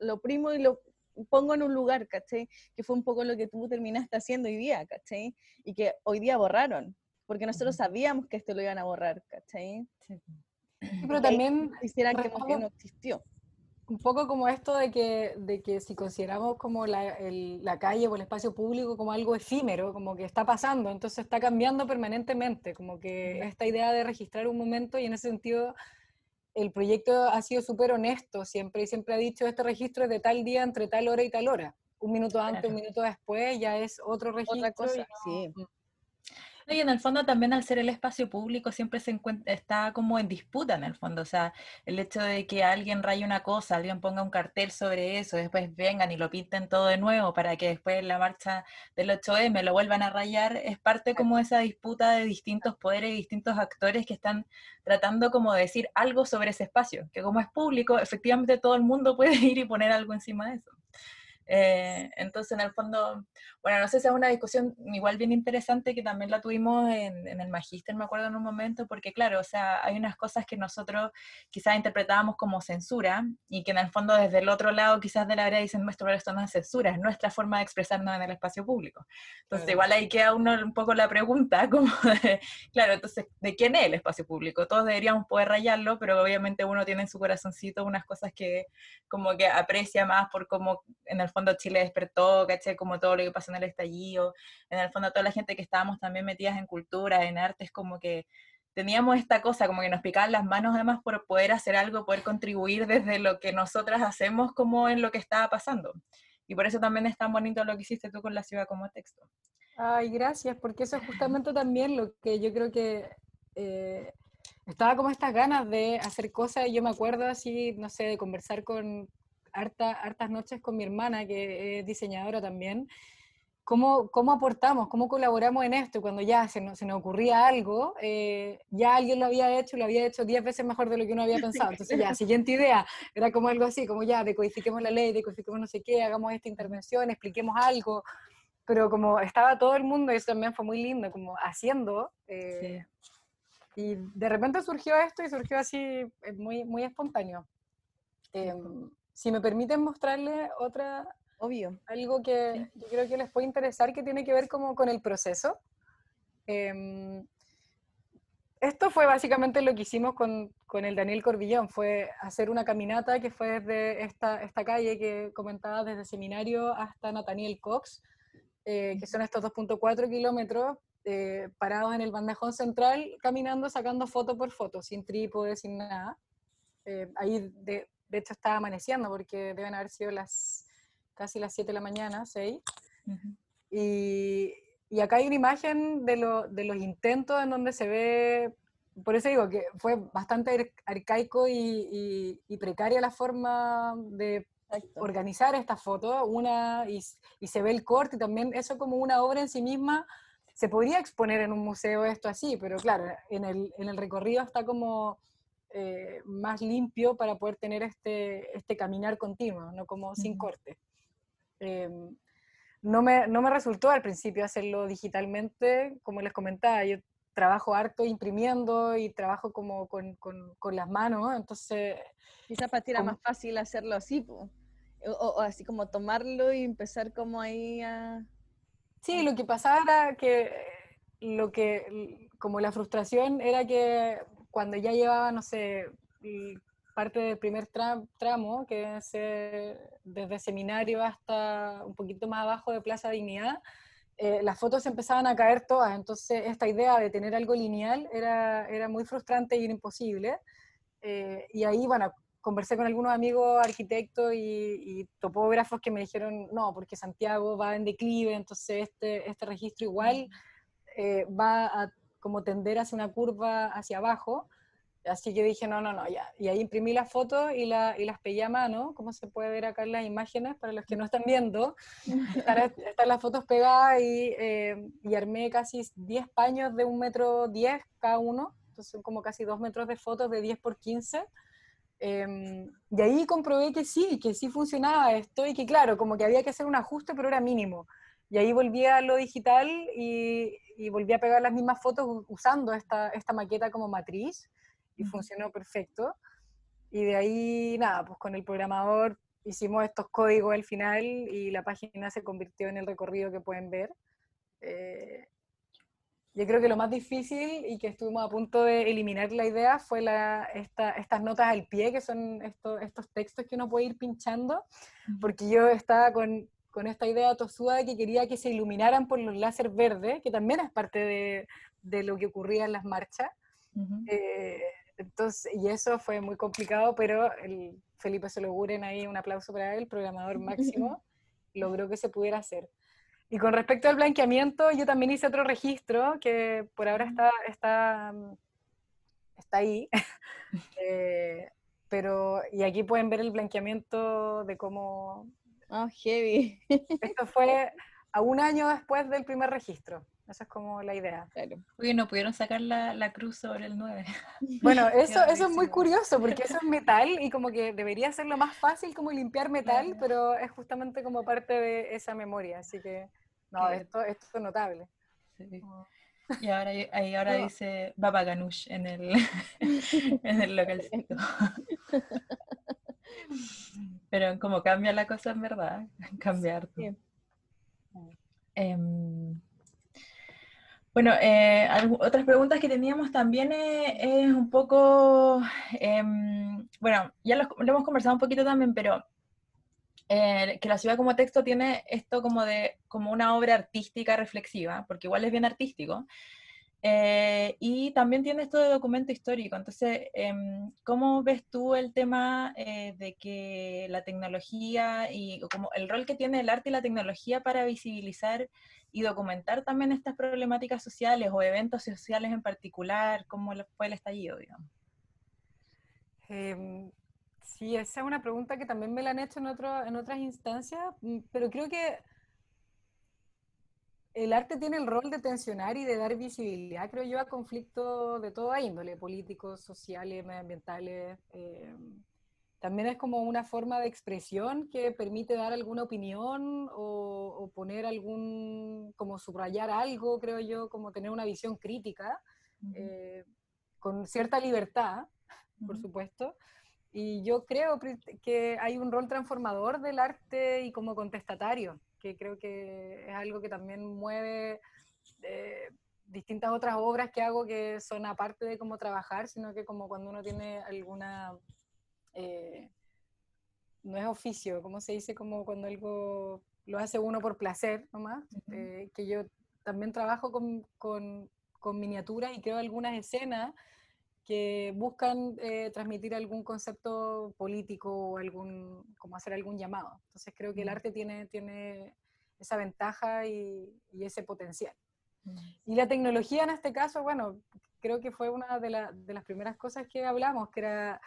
lo, primo y lo pongo en un lugar? ¿Cachai? Que fue un poco lo que tú terminaste haciendo hoy día, ¿cachai? Y que hoy día borraron, porque nosotros sabíamos que esto lo iban a borrar, ¿cachai? Sí. Pero también... Quisieran que no existió un poco como esto de que, de que si consideramos como la, la, calle o el espacio público como algo efímero, como que está pasando, entonces está cambiando permanentemente, como que esta idea de registrar un momento y en ese sentido el proyecto ha sido súper honesto siempre y siempre ha dicho este registro es de tal día entre tal hora y tal hora. Un minuto antes, un minuto después ya es otro registro. Otra cosa, sí. Y en el fondo también al ser el espacio público siempre se encuentra, está como en disputa en el fondo, o sea, el hecho de que alguien raye una cosa, alguien ponga un cartel sobre eso, después vengan y lo pinten todo de nuevo para que después en la marcha del 8M lo vuelvan a rayar, es parte como esa disputa de distintos poderes y distintos actores que están tratando como de decir algo sobre ese espacio, que como es público, efectivamente todo el mundo puede ir y poner algo encima de eso. Eh, entonces, en el fondo, bueno, no sé si es una discusión igual bien interesante que también la tuvimos en, el magíster, me acuerdo en un momento, porque claro, o sea, hay unas cosas que nosotros quizás interpretábamos como censura y que en el fondo desde el otro lado quizás de la área dicen, nuestro esto no es censura, es nuestra forma de expresarnos en el espacio público. Entonces, igual ahí queda uno un poco la pregunta, como de, claro, entonces, ¿de quién es el espacio público? Todos deberíamos poder rayarlo, pero obviamente uno tiene en su corazoncito unas cosas que como que aprecia más por cómo en el fondo Chile despertó, caché, como todo lo que pasó en el estallido, en el fondo toda la gente que estábamos también metidas en cultura, en artes, como que teníamos esta cosa, como que nos picaban las manos además por poder hacer algo, poder contribuir desde lo que nosotras hacemos como en lo que estaba pasando. Y por eso también es tan bonito lo que hiciste tú con la ciudad como texto. Ay, gracias, porque eso es justamente también lo que yo creo que eh, estaba como estas ganas de hacer cosas, yo me acuerdo así, no sé, de conversar con, harta, hartas noches con mi hermana, que es diseñadora también, cómo, cómo aportamos, cómo colaboramos en esto. Cuando ya se nos, se nos ocurría algo, eh, ya alguien lo había hecho, lo había hecho diez veces mejor de lo que uno había pensado. Entonces ya, siguiente idea, era como algo así, como ya, decodifiquemos la ley, decodifiquemos no sé qué, hagamos esta intervención, expliquemos algo. Pero como estaba todo el mundo, y eso también fue muy lindo, como haciendo. Eh, y de repente surgió esto y surgió así eh, muy, muy espontáneo. Em, si me permiten mostrarles otra, Obvio. algo que yo creo que les puede interesar, que tiene que ver como con el proceso. Em, esto fue básicamente lo que hicimos con, con, el Daniel Corbillón, fue hacer una caminata que fue desde esta, esta calle que comentaba, desde Seminario hasta Nathaniel Cox, eh, que son estos 2.4 kilómetros, eh, parados en el bandejón central, caminando, sacando foto por foto, sin trípode, sin nada. Eh, ahí de, de hecho estaba amaneciendo porque deben haber sido las casi las 7 de la mañana, 6. y, y, acá hay una imagen de, lo, de, los intentos en donde se ve, por eso digo que fue bastante arcaico y, y, precaria la forma de organizar esta foto, una, y, y se ve el corte y también eso como una obra en sí misma. Se podría exponer en un museo esto así, pero claro, en el, en el recorrido está como eh, más limpio para poder tener este, este caminar continuo, no como sin corte. Em, no, me, no me resultó al principio hacerlo digitalmente, como les comentaba, yo trabajo harto imprimiendo y trabajo como con, con, con las manos, entonces... Quizás para ti era más fácil hacerlo así, o, así como tomarlo y empezar como ahí a... Sí, lo que pasaba era que lo que, como la frustración era que cuando ya llevaba, no sé, parte del primer tramo, que es desde seminario hasta un poquito más abajo de Plaza Dignidad, eh, las fotos empezaban a caer todas, entonces esta idea de tener algo lineal era, era muy frustrante y imposible. Eh, y ahí, bueno, conversé con algunos amigos arquitectos y, topógrafos que me dijeron, no, porque Santiago va en declive, entonces este, este registro igual eh, va a como tender hacia una curva hacia abajo. Así que dije, no, no, no, ya. Y ahí imprimí las fotos y, la, y las pegué a mano, como se puede ver acá en las imágenes, para los que no están viendo. Están, las fotos pegadas y, eh, y, armé casi 10 paños de un metro 10 cada uno. Entonces son como casi 2 metros de fotos de 10 por 15. Em, y ahí comprobé que sí, que sí funcionaba esto y que claro, como que había que hacer un ajuste, pero era mínimo. Y ahí volví a lo digital y, y volví a pegar las mismas fotos usando esta, esta maqueta como matriz y funcionó perfecto. Y de ahí, nada, pues con el programador hicimos estos códigos al final y la página se convirtió en el recorrido que pueden ver. Eh, yo creo que lo más difícil y que estuvimos a punto de eliminar la idea fue la, esta, estas notas al pie, que son estos, estos textos que uno puede ir pinchando, porque yo estaba con, con esta idea tosuda de que quería que se iluminaran por los láser verdes, que también es parte de, de lo que ocurría en las marchas. Entonces, y eso fue muy complicado, pero el Felipe Sologuren ahí, un aplauso para él, programador máximo, logró que se pudiera hacer. Y con respecto al blanqueamiento, yo también hice otro registro que por ahora está, está, está ahí. Eh, pero, y aquí pueden ver el blanqueamiento de cómo... Oh, heavy. Esto fue a un año después del primer registro. Esa es como la idea. Claro. Porque no pudieron sacar la, la, cruz sobre el 9. Bueno, eso, eso es muy curioso, porque eso es metal y como que debería ser lo más fácil como limpiar metal, pero es justamente como parte de esa memoria. Así que, no, esto, esto es notable. Y ahora, ahí ahora dice Baba Ganush en el, en el localcito. Pero como cambia la cosa en verdad, cambiar. Sí. Em, bueno, eh, otras preguntas que teníamos también es, un poco, em, bueno, ya lo, hemos conversado un poquito también, pero eh, que la ciudad como texto tiene esto como de como una obra artística reflexiva, porque igual es bien artístico, eh, y también tiene esto de documento histórico. Entonces, em, ¿cómo ves tú el tema de que la tecnología y como el rol que tiene el arte y la tecnología para visibilizar y documentar también estas problemáticas sociales o eventos sociales en particular, como fue el estallido, digamos. Em, sí, esa es una pregunta que también me la han hecho en, otro, en otras instancias, mm, pero creo que el arte tiene el rol de tensionar y de dar visibilidad, creo yo, a conflictos de toda índole, políticos, sociales, medioambientales. Eh, también es como una forma de expresión que permite dar alguna opinión o, poner algún, como subrayar algo, creo yo, como tener una visión crítica, eh, con cierta libertad, por supuesto. Y yo creo que hay un rol transformador del arte y como contestatario, que creo que es algo que también mueve eh, distintas otras obras que hago que son aparte de cómo trabajar, sino que como cuando uno tiene alguna eh, no es oficio, como se dice, como cuando algo lo hace uno por placer nomás, eh, que yo también trabajo con, con, con miniaturas y creo algunas escenas que buscan eh, transmitir algún concepto político o algún, como hacer algún llamado. Entonces creo que el arte tiene, tiene esa ventaja y, y ese potencial. Y la tecnología en este caso, bueno, creo que fue una de, de las primeras cosas que hablamos, que era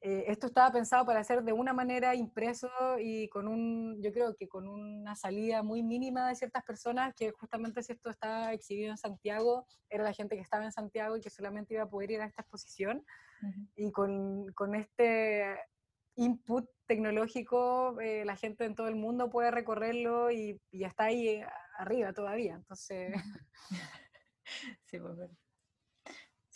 eh, esto estaba pensado para hacer de una manera impreso y con un, yo creo que con una salida muy mínima de ciertas personas, que justamente si esto estaba exhibido en Santiago, era la gente que estaba en Santiago y que solamente iba a poder ir a esta exposición. Y con, con, este input tecnológico, eh, la gente en todo el mundo puede recorrerlo y, y está ahí eh, arriba todavía. Entonces... Sí, pues,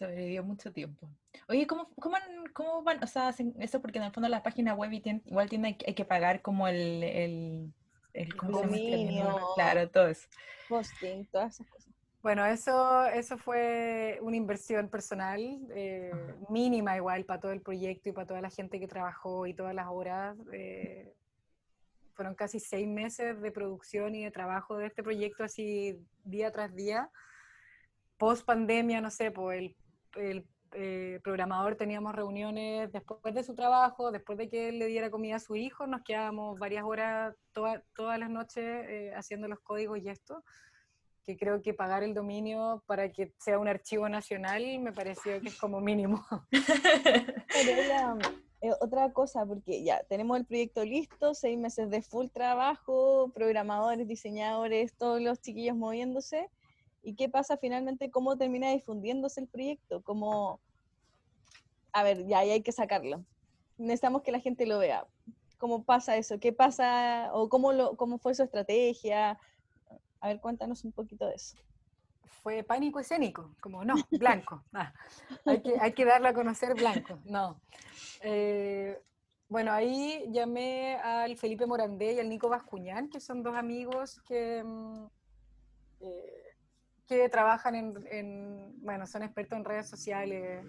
sobrevivió mucho tiempo. Oye, ¿cómo, cómo, cómo van? O sea, hacen eso porque en el fondo la página web igual tiene, hay que pagar como el, el, dominio, claro, todo eso. Hosting, todas esas cosas. Bueno, eso, eso fue una inversión personal, eh, mínima igual para todo el proyecto y para toda la gente que trabajó y todas las horas. Eh, fueron casi seis meses de producción y de trabajo de este proyecto así día tras día. Post pandemia, no sé, pues el, el eh, programador teníamos reuniones después de su trabajo, después de que él le diera comida a su hijo, nos quedábamos varias horas todas las noches haciendo los códigos y esto que creo que pagar el dominio para que sea un archivo nacional me pareció que es como mínimo. Eh, otra cosa, porque ya tenemos el proyecto listo, seis meses de full trabajo, programadores, diseñadores, todos los chiquillos moviéndose. ¿Y qué pasa finalmente? ¿Cómo termina difundiéndose el proyecto? ¿Cómo... A ver, ya hay que sacarlo. Necesitamos que la gente lo vea. ¿Cómo pasa eso? ¿Qué pasa? ¿O cómo, lo, cómo fue su estrategia? A ver, cuéntanos un poquito de eso. Fue pánico escénico, como no, blanco. Ah, hay, que, hay que darlo a conocer blanco, no. Eh, bueno, ahí llamé al Felipe Morandé y al Nico Bascuñán, que son dos amigos que, mm, eh, que trabajan en, bueno, son expertos en redes sociales,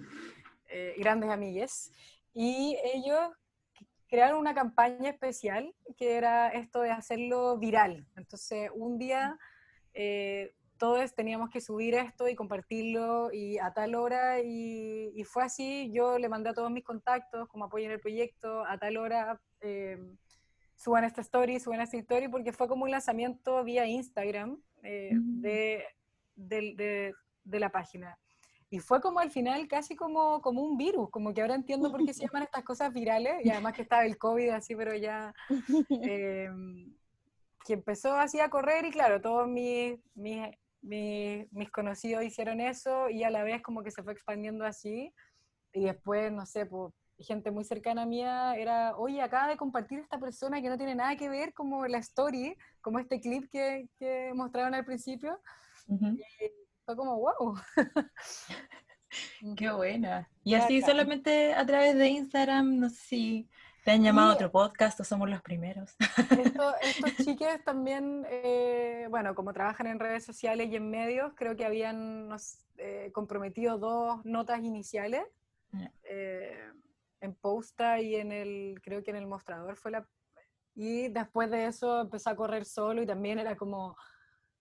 eh, grandes amigues, y ellos crearon una campaña especial que era esto de hacerlo viral. Entonces, un día eh, todos teníamos que subir esto y compartirlo y a tal hora y, fue así. Yo le mandé a todos mis contactos como apoyo en el proyecto a tal hora. Eh, suban esta story, suban esta story, porque fue como un lanzamiento vía Instagram eh, de, de la página. Y fue como al final casi como, como un virus, como que ahora entiendo por qué se llaman estas cosas virales, y además que estaba el COVID así, pero ya, em, que empezó así a correr y claro, todos mis, mis, mis, conocidos hicieron eso y a la vez como que se fue expandiendo así, y después, no sé, pues gente muy cercana a mía era, oye, acaba de compartir esta persona que no tiene nada que ver como la story, como este clip que, que mostraron al principio. Fue como, wow. Qué buena. Y así solamente a través de Instagram, no sé si te han llamado a otro podcast o somos los primeros. estos chiques también, eh, bueno, como trabajan en redes sociales y en medios, creo que habían eh, comprometido dos notas iniciales. Eh, en Posta y en el, creo que en el mostrador fue la... Y después de eso empezó a correr solo y también era como,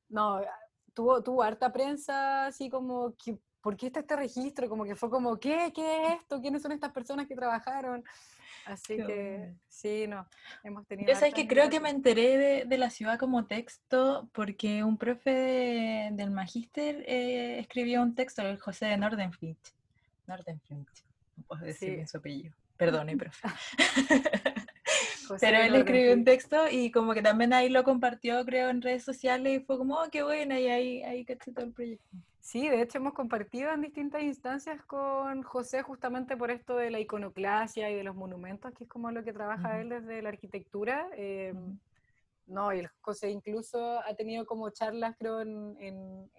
no, tuvo, tuvo harta prensa, así como, ¿por qué está este registro? Como que fue como, ¿qué? ¿Qué es esto? ¿Quiénes son estas personas que trabajaron? Así que sí, no, hemos tenido... Yo sabes que creo que me enteré de, de, la ciudad como texto porque un profe del magíster eh, escribió un texto, el José de Nordenflit. Nordenflit, no puedo decir bien su apellido. Perdone, profe. Pero él escribió un texto y como que también ahí lo compartió, creo, en redes sociales y fue como, oh, qué buena, y ahí, ahí caché todo el proyecto. Sí, de hecho hemos compartido en distintas instancias con José justamente por esto de la iconoclasia y de los monumentos, que es como lo que trabaja él desde la arquitectura. Em, no, y el José incluso ha tenido como charlas, creo, en, en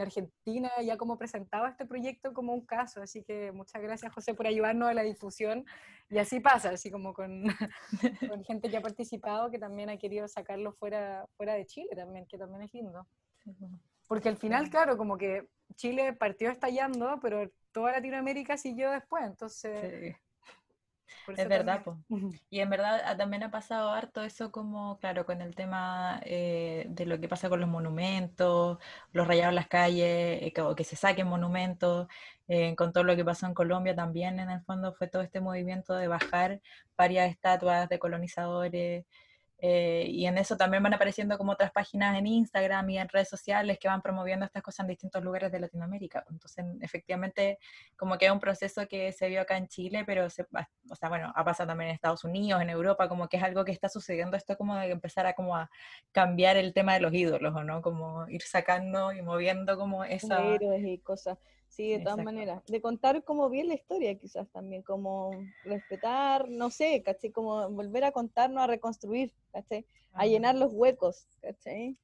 Argentina ya como presentaba este proyecto como un caso, así que muchas gracias José por ayudarnos a la difusión y así pasa, así como con, con, gente que ha participado que también ha querido sacarlo fuera, fuera de Chile también, que también es lindo. Porque al final, claro, como que Chile partió estallando, pero toda Latinoamérica siguió después, entonces es verdad, y en verdad ah, también ha pasado harto eso como, claro, con el tema eh, de lo que pasa con los monumentos, los rayados en las calles, eh, que, se saquen monumentos, eh, con todo lo que pasó en Colombia también en el fondo fue todo este movimiento de bajar varias estatuas de colonizadores, eh, y en eso también van apareciendo como otras páginas en Instagram y en redes sociales que van promoviendo estas cosas en distintos lugares de Latinoamérica. Entonces, efectivamente, como que es un proceso que se vio acá en Chile, pero, se, o sea, bueno, ha pasado también en Estados Unidos, en Europa, como que es algo que está sucediendo esto como de empezar a como a cambiar el tema de los ídolos, ¿o no? Como ir sacando y moviendo como esa... Cosas. Sí, de todas maneras. De contar como bien la historia, quizás también, como respetar, no sé, ¿cachai? Como volver a contarnos, a reconstruir, ¿cachai? A llenar los huecos, ¿cachai?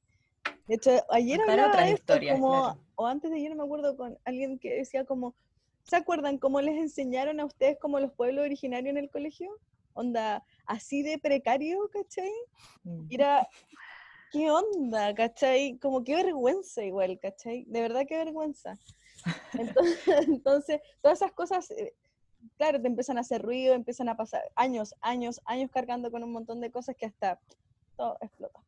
De hecho, ayer hablaba otra historia, como, o antes de ayer me acuerdo con alguien que decía como, ¿se acuerdan cómo les enseñaron a ustedes como los pueblos originarios en el colegio? Onda, así de precario, ¿cachai? Mm. Era ¿qué onda? ¿Cachai? Como qué vergüenza igual, ¿cachai? De verdad qué vergüenza. Entonces, todas esas cosas, eh, claro, te empiezan a hacer ruido, empiezan a pasar años, años, años cargando con un montón de cosas que hasta todo explota.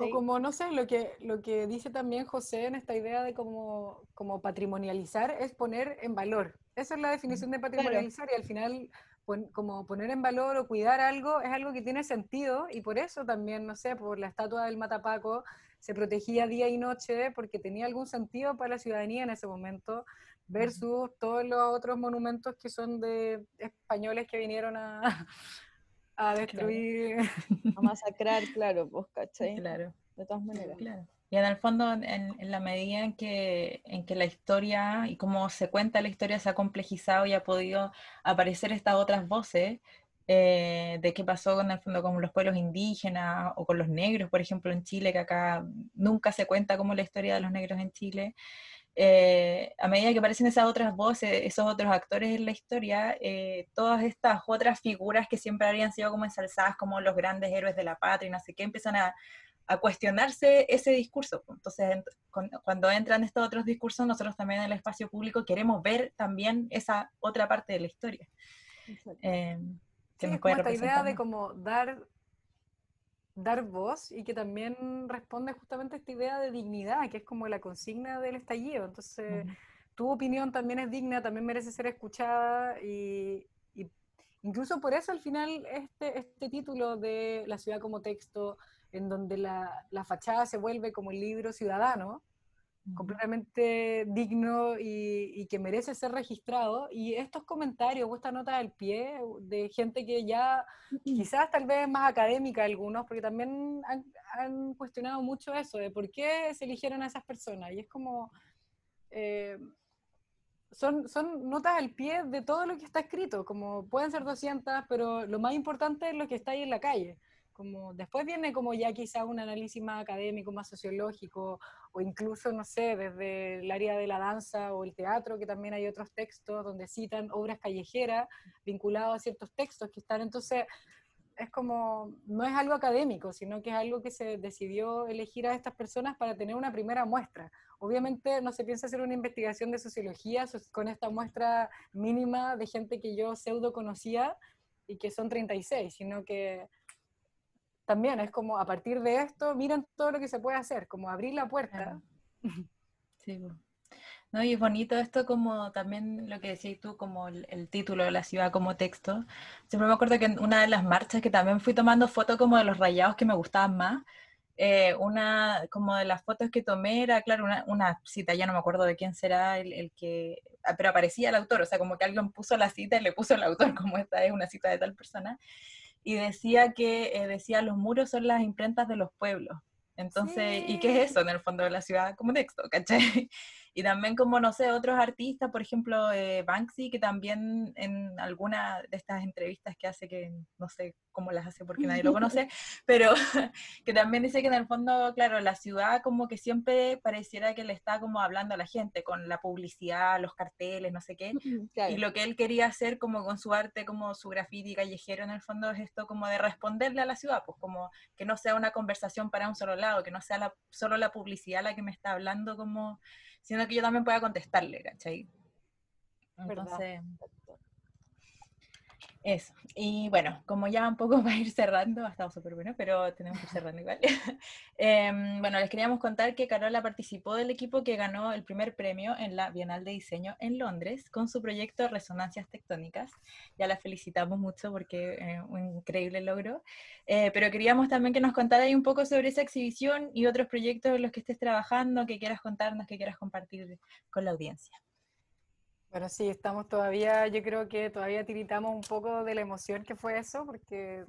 O como, no sé, lo que, lo que dice también José en esta idea de como, como patrimonializar es poner en valor. Esa es la definición de patrimonializar y al final como poner en valor o cuidar algo es algo que tiene sentido y por eso también, no sé, por la estatua del Matapaco se protegía día y noche porque tenía algún sentido para la ciudadanía en ese momento versus todos los otros monumentos que son de españoles que vinieron a, a destruir, a masacrar, claro, pues, ¿cachai? Claro. De todas maneras. Claro. Y en el fondo, en, la medida en que, en que la historia y cómo se cuenta la historia se ha complejizado y ha podido aparecer estas otras voces eh, de qué pasó con el fondo con los pueblos indígenas o con los negros, por ejemplo, en Chile, que acá nunca se cuenta como la historia de los negros en Chile. Eh, a medida que aparecen esas otras voces, esos otros actores en la historia, eh, todas estas otras figuras que siempre habían sido como ensalzadas como los grandes héroes de la patria y no sé qué, empiezan a, a cuestionarse ese discurso. Entonces, cuando entran estos otros discursos, nosotros también en el espacio público queremos ver también esa otra parte de la historia. Eh, sí, es como esta idea de como dar dar voz y que también responde justamente a esta idea de dignidad, que es como la consigna del estallido. Entonces, tu opinión también es digna, también merece ser escuchada y, incluso por eso al final este, este título de La ciudad como texto, en donde la, la fachada se vuelve como el libro ciudadano, completamente digno y, que merece ser registrado. Y estos comentarios o esta nota del pie de gente que ya, quizás tal vez más académica algunos, porque también han, cuestionado mucho eso, de por qué se eligieron a esas personas. Y es como... Eh, son, son notas al pie de todo lo que está escrito, como pueden ser 200, pero lo más importante es lo que está ahí en la calle. Como, después viene como ya quizá un análisis más académico, más sociológico, o incluso, no sé, desde el área de la danza o el teatro, que también hay otros textos donde citan obras callejeras vinculadas a ciertos textos que están. Entonces, es como, no es algo académico, sino que es algo que se decidió elegir a estas personas para tener una primera muestra. Obviamente no se piensa hacer una investigación de sociología con esta muestra mínima de gente que yo pseudo conocía y que son 36, sino que también es como a partir de esto, miren todo lo que se puede hacer, como abrir la puerta. Sí, no, y es bonito esto como también lo que decías tú, como el, título de la ciudad como texto. Siempre me acuerdo que en una de las marchas que también fui tomando fotos como de los rayados que me gustaban más, eh, una como de las fotos que tomé era, claro, una, una, cita, ya no me acuerdo de quién será el, el, que, ah, pero aparecía el autor, o sea, como que alguien puso la cita y le puso el autor, como esta es una cita de tal persona y decía que eh, decía los muros son las imprentas de los pueblos. Entonces, ¿y qué es eso en el fondo de la ciudad como texto? ¿cachai? Y también como, no sé, otros artistas, por ejemplo, eh, Banksy, que también en alguna de estas entrevistas que hace, que no sé cómo las hace porque nadie lo conoce, pero que también dice que en el fondo, claro, la ciudad como que siempre pareciera que le está como hablando a la gente con la publicidad, los carteles, no sé qué. Y lo que él quería hacer como con su arte, como su graffiti callejero en el fondo es esto como de responderle a la ciudad, pues como que no sea una conversación para un solo lado, que no sea la, solo la publicidad la que me está hablando como sino que yo también pueda contestarle, ¿cachai? Entonces, eso. Y bueno, como ya un poco va a ir cerrando, ha estado súper bueno, pero tenemos que ir cerrando igual. Em, bueno, les queríamos contar que Carola participó del equipo que ganó el primer premio en la Bienal de Diseño en Londres con su proyecto Resonancias Tectónicas. Ya la felicitamos mucho porque es un increíble logro. Eh, pero queríamos también que nos contara un poco sobre esa exhibición y otros proyectos en los que estés trabajando, que quieras contarnos, que quieras compartir con la audiencia. Bueno, sí, estamos todavía, yo creo que todavía tiritamos un poco de la emoción que fue eso, porque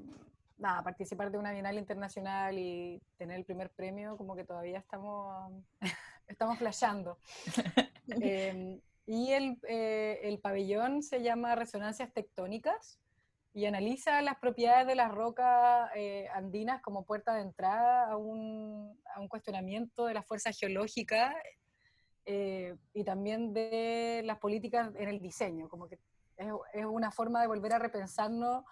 nada, participar de una Bienal Internacional y tener el primer premio, como que todavía estamos, estamos flasheando. Em, y el, eh, el, pabellón se llama Resonancias Tectónicas y analiza las propiedades de las rocas eh, andinas como puerta de entrada a un, a un cuestionamiento de la fuerza geológica eh, y también de las políticas en el diseño, como que es, es, una forma de volver a repensarnos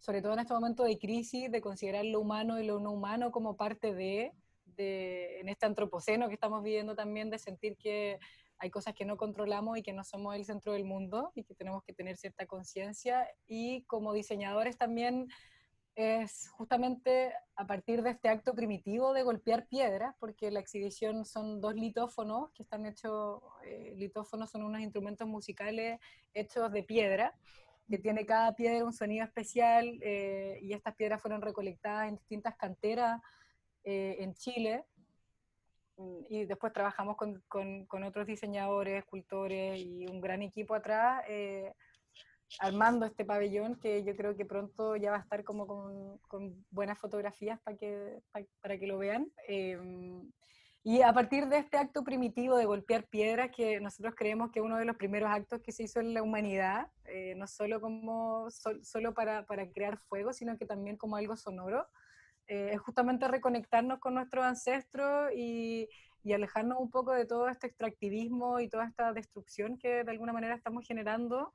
sobre todo en este momento de crisis, de considerar lo humano y lo no humano como parte de, de, en este antropoceno que estamos viviendo también, de sentir que hay cosas que no controlamos y que no somos el centro del mundo y que tenemos que tener cierta conciencia. Y como diseñadores también es justamente a partir de este acto primitivo de golpear piedras, porque la exhibición son dos litófonos que están hechos, eh, litófonos son unos instrumentos musicales hechos de piedra, que tiene cada piedra un sonido especial eh, y estas piedras fueron recolectadas en distintas canteras eh, en Chile. Y después trabajamos con, con, con, otros diseñadores, escultores y un gran equipo atrás armando este pabellón que yo creo que pronto ya va a estar como con, con buenas fotografías para que, para, que lo vean. Em, y a partir de este acto primitivo de golpear piedras, que nosotros creemos que es uno de los primeros actos que se hizo en la humanidad, eh, no solo, como, solo para, para, crear fuego, sino que también como algo sonoro, eh, es justamente reconectarnos con nuestros ancestros y, y alejarnos un poco de todo este extractivismo y toda esta destrucción que de alguna manera estamos generando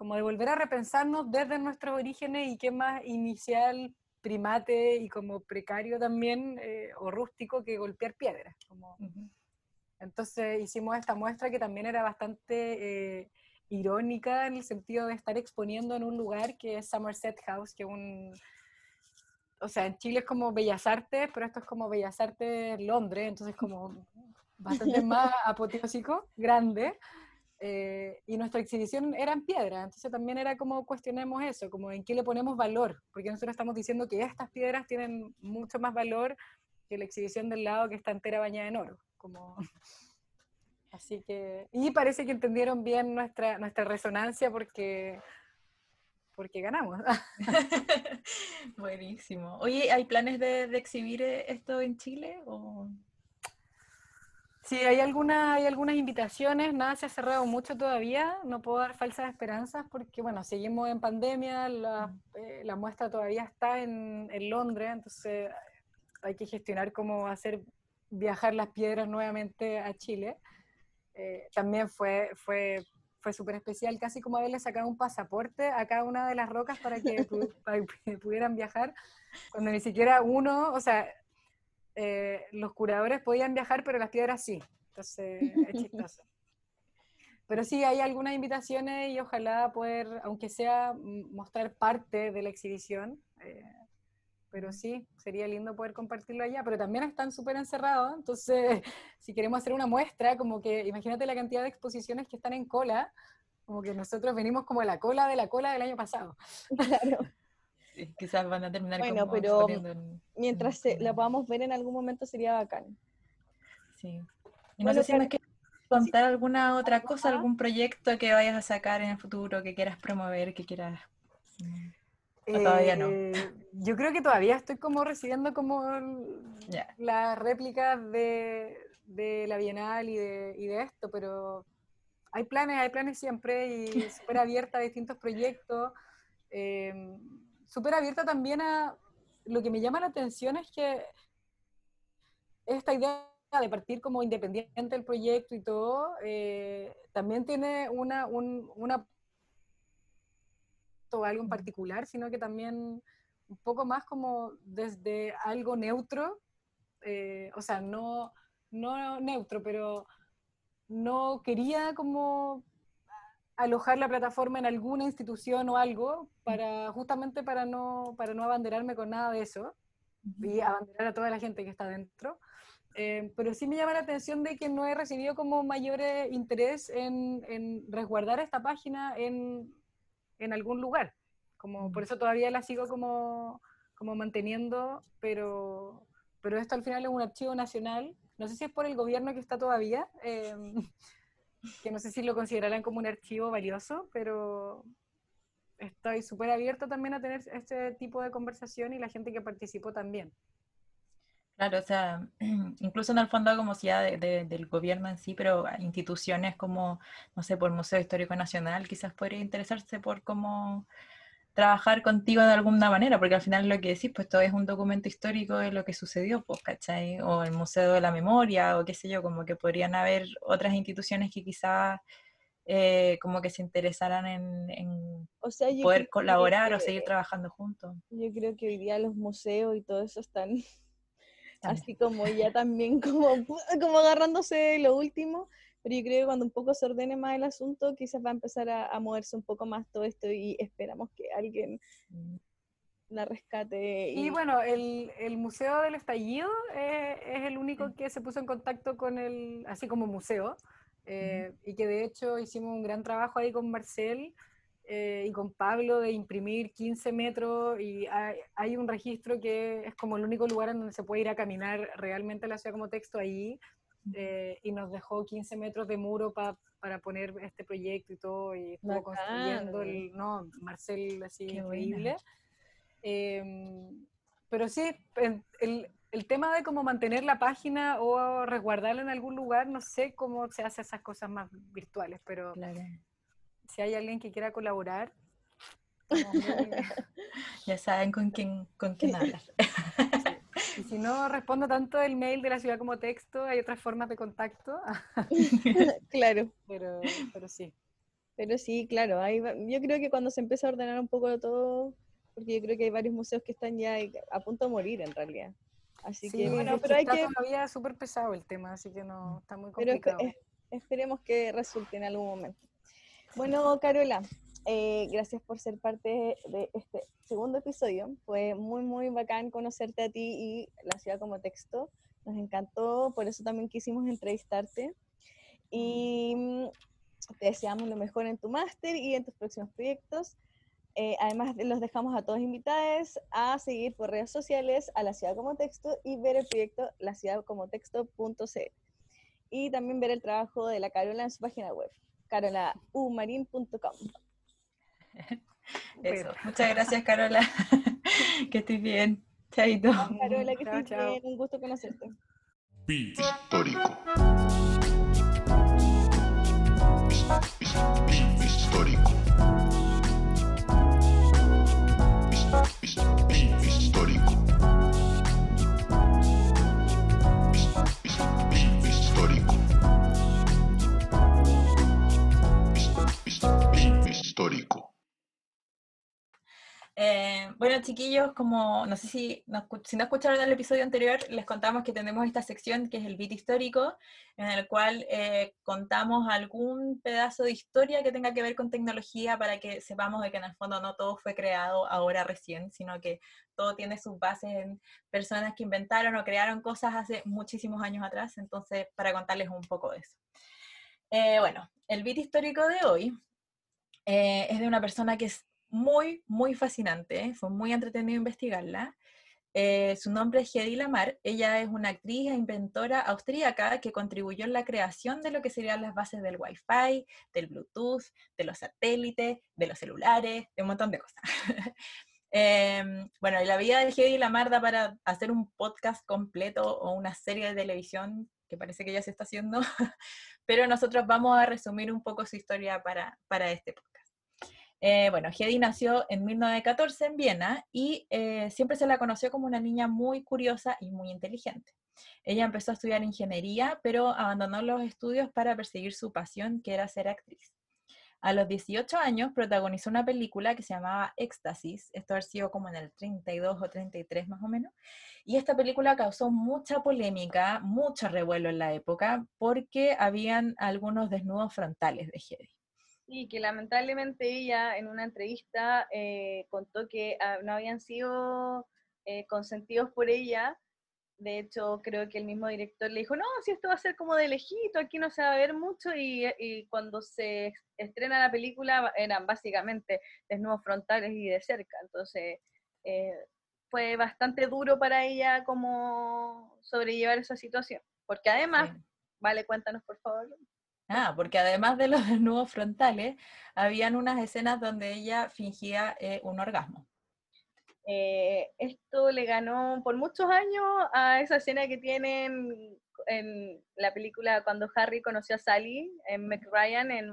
como de volver a repensarnos desde nuestros orígenes y qué más inicial, primate y como precario también, eh, o rústico, que golpear piedras. Como... Entonces hicimos esta muestra que también era bastante eh, irónica en el sentido de estar exponiendo en un lugar que es Somerset House, que un... O sea, en Chile es como Bellas Artes, pero esto es como Bellas Artes Londres, entonces como bastante más apoteósico, grande. Eh, y nuestra exhibición era en piedra, entonces también era como cuestionemos eso, como en qué le ponemos valor, porque nosotros estamos diciendo que estas piedras tienen mucho más valor que la exhibición del lado que está entera bañada en oro. Así que, y parece que entendieron bien nuestra, nuestra resonancia porque, porque ganamos. Buenísimo. Oye, ¿hay planes de, de exhibir esto en Chile? O... Sí, hay, alguna, hay algunas invitaciones, nada se ha cerrado mucho todavía, no puedo dar falsas esperanzas porque, bueno, seguimos en pandemia, la, eh, la muestra todavía está en, en, Londres, entonces hay que gestionar cómo hacer viajar las piedras nuevamente a Chile. Eh, también fue, fue, fue súper especial, casi como haberle sacado un pasaporte a cada una de las rocas para que, para que pudieran viajar, cuando ni siquiera uno, o sea, eh, los curadores podían viajar, pero las piedras sí. Entonces, es chistoso. Pero sí, hay algunas invitaciones y ojalá poder, aunque sea, mostrar parte de la exhibición. Eh, pero sí, sería lindo poder compartirlo allá, pero también están súper encerrados, entonces si queremos hacer una muestra, como que imagínate la cantidad de exposiciones que están en cola, como que nosotros venimos como de la cola de la cola del año pasado. Claro quizás van a terminar bueno, pero mientras la podamos ver en algún momento sería bacán. Sí. Y no sé si me quieres contar alguna otra cosa, algún proyecto que vayas a sacar en el futuro, que quieras promover, que quieras... todavía no. Eh, yo creo que todavía estoy como recibiendo como las réplicas de, de, la Bienal y de, y de esto, pero hay planes, hay planes siempre y súper abierta a distintos proyectos. Eh, súper abierta también a... Lo que me llama la atención es que esta idea de partir como independiente del proyecto y todo, eh, también tiene una, un, una algo en particular, sino que también un poco más como desde algo neutro, eh, o sea, no, no neutro, pero no quería como alojar la plataforma en alguna institución o algo para justamente para no para no abanderarme con nada de eso y abanderar a toda la gente que está dentro. Eh, pero sí me llama la atención de que no he recibido como mayor interés en, en resguardar esta página en, en, algún lugar. Como por eso todavía la sigo como como manteniendo pero pero esto al final es un archivo nacional. No sé si es por el gobierno que está todavía eh, que no sé si lo considerarán como un archivo valioso, pero estoy súper abierto también a tener este tipo de conversación y la gente que participó también. Claro, o sea, incluso en el fondo como si ya del gobierno en sí, pero instituciones como, no sé, por el Museo Histórico Nacional, quizás podría interesarse por cómo trabajar contigo de alguna manera, porque al final lo que decís, pues todo es un documento histórico de lo que sucedió, pues, ¿cachai? O el Museo de la Memoria, o qué sé yo, como que podrían haber otras instituciones que quizás eh, como que se interesaran en, o sea, poder colaborar o seguir trabajando juntos. Yo creo que hoy día los museos y todo eso están así como ya también como, como agarrándose lo último, pero yo creo que cuando un poco se ordene más el asunto, quizás va a empezar a, moverse un poco más todo esto y esperamos que alguien mm. la rescate. Y, bueno, el, el, Museo del Estallido eh, es el único que se puso en contacto con el, así como museo, eh, y que de hecho hicimos un gran trabajo ahí con Marcel. Eh, y con Pablo de imprimir 15 metros y hay, hay, un registro que es como el único lugar en donde se puede ir a caminar realmente la ciudad como texto ahí eh, y nos dejó 15 metros de muro para poner este proyecto y todo, y estuvo construyendo el, no, Marcel, así, increíble. Em, pero sí, el, el, tema de cómo mantener la página o resguardarla en algún lugar, no sé cómo se hace esas cosas más virtuales, pero si hay alguien que quiera colaborar, ya saben con quién, con quién hablar. Y si no respondo tanto el mail de la ciudad como texto, hay otras formas de contacto. claro. Pero, pero sí. Pero sí, claro. Hay, yo creo que cuando se empieza a ordenar un poco de todo, porque yo creo que hay varios museos que están ya a punto de morir en realidad. Así que bueno, pero hay que... todavía súper pesado el tema, así que no, está muy complicado. Pero esperemos que resulte en algún momento. Bueno, Carola, eh, gracias por ser parte de este segundo episodio. Fue muy, muy bacán conocerte a ti y la ciudad como texto. Nos encantó, por eso también quisimos entrevistarte. Y mm, te deseamos lo mejor en tu máster y en tus próximos proyectos. Eh, además, los dejamos a todos invitados a seguir por redes sociales a la ciudad como texto y ver el proyecto laciudadcomotexto.c. Y también ver el trabajo de la Carola en su página web, carolaumarin.com. Eso. Muchas gracias, Carola. que estés bien. Chaito. Carola, que estés bien. Un gusto conocerte. Histórico. Histórico. Eh, bueno, chiquillos, como no sé si no, si no escucharon el episodio anterior, les contamos que tenemos esta sección que es el bit histórico, en el cual eh, contamos algún pedazo de historia que tenga que ver con tecnología para que sepamos de que en el fondo no todo fue creado ahora recién, sino que todo tiene sus bases en personas que inventaron o crearon cosas hace muchísimos años atrás, entonces para contarles un poco de eso. Eh, bueno, el bit histórico de hoy es de una persona que es muy, muy fascinante, fue muy entretenido investigarla. Eh, su nombre es Hedy Lamar, ella es una actriz e inventora austríaca que contribuyó en la creación de lo que serían las bases del Wi-Fi, del Bluetooth, de los satélites, de los celulares, de un montón de cosas. Em, bueno, y la vida de Hedy Lamar da para hacer un podcast completo o una serie de televisión que parece que ya se está haciendo, pero nosotros vamos a resumir un poco su historia para, para este podcast. Eh, bueno, Hedy nació en 1914 en Viena y eh, siempre se la conoció como una niña muy curiosa y muy inteligente. Ella empezó a estudiar ingeniería, pero abandonó los estudios para perseguir su pasión, que era ser actriz. A los 18 años protagonizó una película que se llamaba Éxtasis, esto ha sido como en el 32 o 33 más o menos, y esta película causó mucha polémica, mucho revuelo en la época, porque habían algunos desnudos frontales de Hedy. Sí, que lamentablemente ella en una entrevista eh, contó que ah, no habían sido eh, consentidos por ella. De hecho, creo que el mismo director le dijo, no, si esto va a ser como de lejito, aquí no se va a ver mucho. Y, cuando se estrena la película eran básicamente desnudos frontales y de cerca. Entonces, eh, fue bastante duro para ella como sobrellevar esa situación. Porque además, vale, cuéntanos por favor. Ah, porque además de los desnudos frontales, habían unas escenas donde ella fingía eh, un orgasmo. Eh, esto le ganó por muchos años a esa escena que tienen en la película cuando Harry conoció a Sally en McRyan en,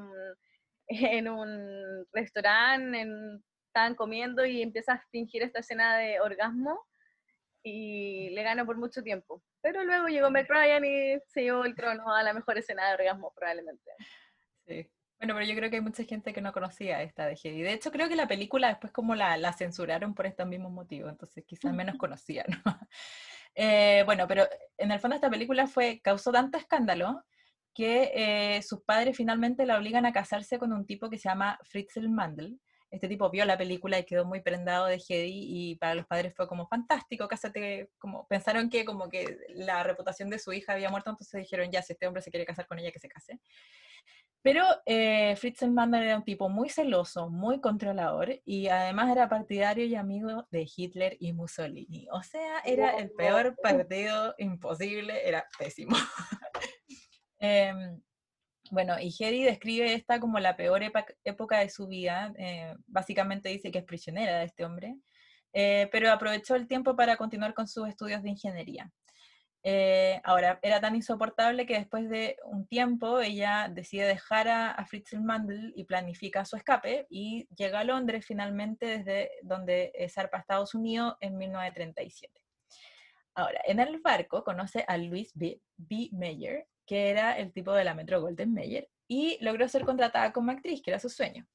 en un restaurante, estaban comiendo y empieza a fingir esta escena de orgasmo y le ganó por mucho tiempo. Pero luego llegó Meg Ryan y se llevó el trono a la mejor escena de orgasmo, probablemente. Sí. Bueno, pero yo creo que hay mucha gente que no conocía esta de Hedy. De hecho, creo que la película después como la, la censuraron por estos mismos motivos, entonces quizás menos conocida, ¿no? Eh, bueno, pero en el fondo esta película fue, causó tanto escándalo que eh, sus padres finalmente la obligan a casarse con un tipo que se llama Fritzl Mandel. Este tipo vio la película y quedó muy prendado de Hedy y para los padres fue como fantástico, cásate, como pensaron que como que la reputación de su hija había muerto, entonces dijeron ya, si este hombre se quiere casar con ella, que se case. Pero eh, Fritz Mandel era un tipo muy celoso, muy controlador y además era partidario y amigo de Hitler y Mussolini. O sea, era el peor partido imposible, era pésimo. Em, bueno, y Hedy describe esta como la peor época de su vida. Eh, básicamente dice que es prisionera de este hombre, eh, pero aprovechó el tiempo para continuar con sus estudios de ingeniería. Eh, ahora, era tan insoportable que después de un tiempo ella decide dejar a, Fritz Mandel y planifica su escape y llega a Londres finalmente desde donde zarpa a Estados Unidos en 1937. Ahora, en el barco conoce a Louis B. B. Mayer, que era el tipo de la Metro Golden Mayer, y logró ser contratada como actriz, que era su sueño.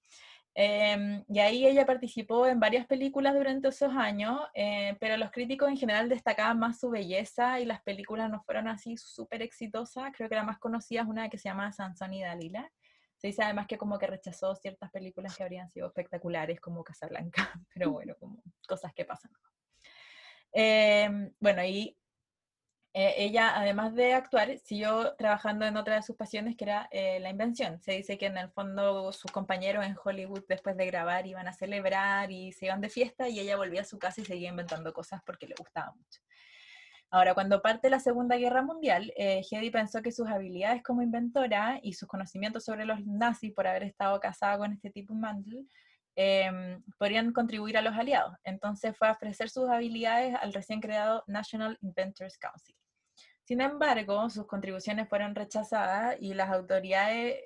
Em, y ahí ella participó en varias películas durante esos años, eh, pero los críticos en general destacaban más su belleza y las películas no fueron así súper exitosas. Creo que la más conocida es una que se llama Sansón y Dalila. Se dice además que como que rechazó ciertas películas que habrían sido espectaculares como Casablanca, pero bueno, como cosas que pasan. Em, bueno, y eh, ella, además de actuar, siguió trabajando en otra de sus pasiones, que era eh, la invención. Se dice que en el fondo sus compañeros en Hollywood, después de grabar, iban a celebrar y se iban de fiesta y ella volvía a su casa y seguía inventando cosas porque le gustaba mucho. Ahora, cuando parte la Segunda Guerra Mundial, eh, Hedy pensó que sus habilidades como inventora y sus conocimientos sobre los nazis por haber estado casada con este tipo Mandel em, podrían contribuir a los aliados. Entonces fue a ofrecer sus habilidades al recién creado National Inventors Council. Sin embargo, sus contribuciones fueron rechazadas y las autoridades,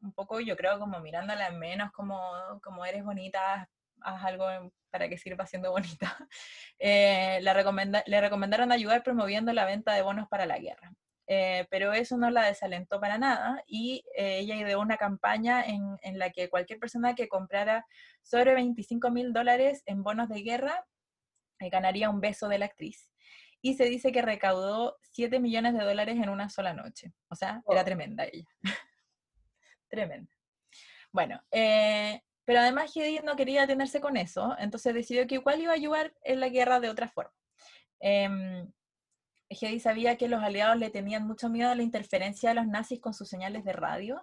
un poco yo creo como mirándola en menos, como, como eres bonita, haz algo para que sirva siendo bonita, eh, le recomendaron ayudar promoviendo la venta de bonos para la guerra. Eh, pero eso no la desalentó para nada y eh, ella ideó una campaña en, en, la que cualquier persona que comprara sobre 25 mil dólares en bonos de guerra ganaría un beso de la actriz y se dice que recaudó 7 millones de dólares en una sola noche. O sea, era tremenda ella. tremenda. Bueno, eh, pero además Hedy no quería detenerse con eso, entonces decidió que igual iba a ayudar en la guerra de otra forma. Eh, sabía que los aliados le tenían mucho miedo a la interferencia de los nazis con sus señales de radio,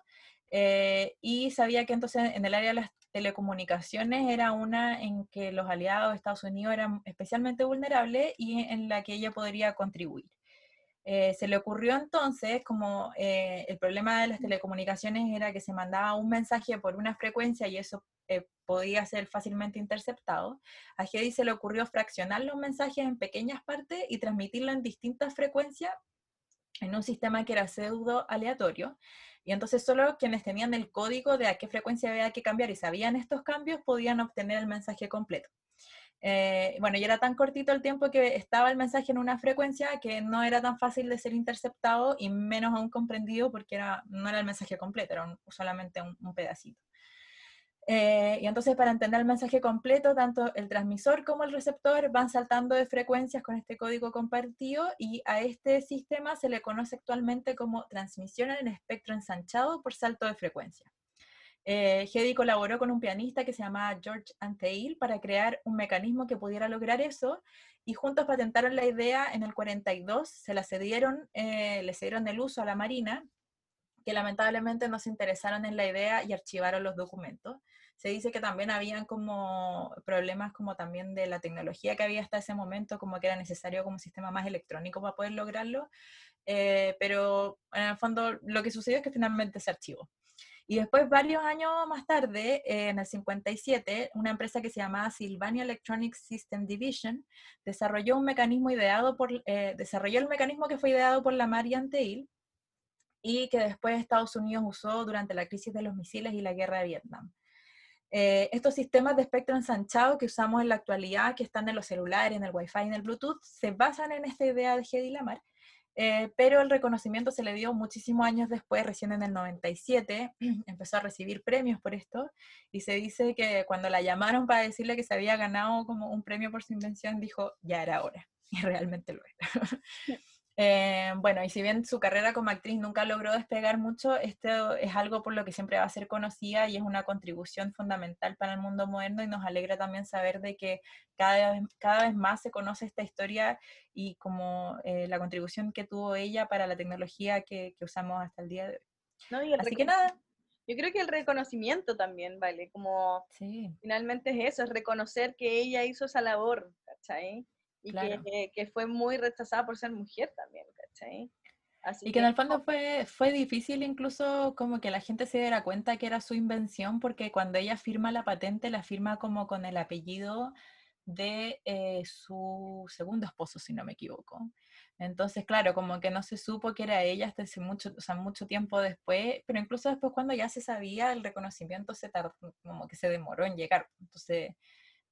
eh, y sabía que entonces en el área de las telecomunicaciones era una en que los aliados de Estados Unidos eran especialmente vulnerables y en la que ella podría contribuir. Eh, se le ocurrió entonces, como eh, el problema de las telecomunicaciones era que se mandaba un mensaje por una frecuencia y eso podía ser fácilmente interceptado, a Hedy se le ocurrió fraccionar los mensajes en pequeñas partes y transmitirlo en distintas frecuencias en un sistema que era pseudo aleatorio, y entonces solo quienes tenían el código de a qué frecuencia había que cambiar y sabían estos cambios podían obtener el mensaje completo. Eh, bueno, y era tan cortito el tiempo que estaba el mensaje en una frecuencia que no era tan fácil de ser interceptado y menos aún comprendido porque no era el mensaje completo, era solamente un pedacito. Eh, y entonces para entender el mensaje completo, tanto el transmisor como el receptor van saltando de frecuencias con este código compartido y a este sistema se le conoce actualmente como transmisión en espectro ensanchado por salto de frecuencia. Eh, colaboró con un pianista que se llamaba George Antheil para crear un mecanismo que pudiera lograr eso y juntos patentaron la idea en el 42, se la cedieron, eh, le cedieron el uso a la Marina, que lamentablemente no se interesaron en la idea y archivaron los documentos se dice que también habían como problemas como también de la tecnología que había hasta ese momento, como que era necesario como un sistema más electrónico para poder lograrlo, eh, pero en el fondo lo que sucedió es que finalmente se archivó. Y después, varios años más tarde, eh, en el 57, una empresa que se llamaba Sylvania Electronic System Division desarrolló un mecanismo ideado por, eh, desarrolló el mecanismo que fue ideado por la Marianne Teil y que después Estados Unidos usó durante la crisis de los misiles y la guerra de Vietnam. Eh, estos sistemas de espectro ensanchado que usamos en la actualidad, que están en los celulares, en el Wi-Fi, en el Bluetooth, se basan en esta idea de Hedy Lamar. Eh, pero el reconocimiento se le dio muchísimos años después, recién en el 97, empezó a recibir premios por esto, y se dice que cuando la llamaron para decirle que se había ganado como un premio por su invención, dijo, ya era hora, y realmente lo era. Eh, bueno, y si bien su carrera como actriz nunca logró despegar mucho, esto es algo por lo que siempre va a ser conocida y es una contribución fundamental para el mundo moderno y nos alegra también saber de que cada vez, cada vez más se conoce esta historia y como eh, la contribución que tuvo ella para la tecnología que, que usamos hasta el día de hoy. Así que nada. Yo creo que el reconocimiento también, ¿vale? Como sí. finalmente es eso, es reconocer que ella hizo esa labor, ¿cachai? Y que, fue muy rechazada por ser mujer también, ¿cachai? y que, en el fondo fue, fue difícil incluso como que la gente se diera cuenta que era su invención, porque cuando ella firma la patente, la firma como con el apellido de eh, su segundo esposo, si no me equivoco. Entonces, claro, como que no se supo que era ella hasta hace mucho, o sea, mucho tiempo después, pero incluso después cuando ya se sabía, el reconocimiento se tardó, como que se demoró en llegar. Entonces,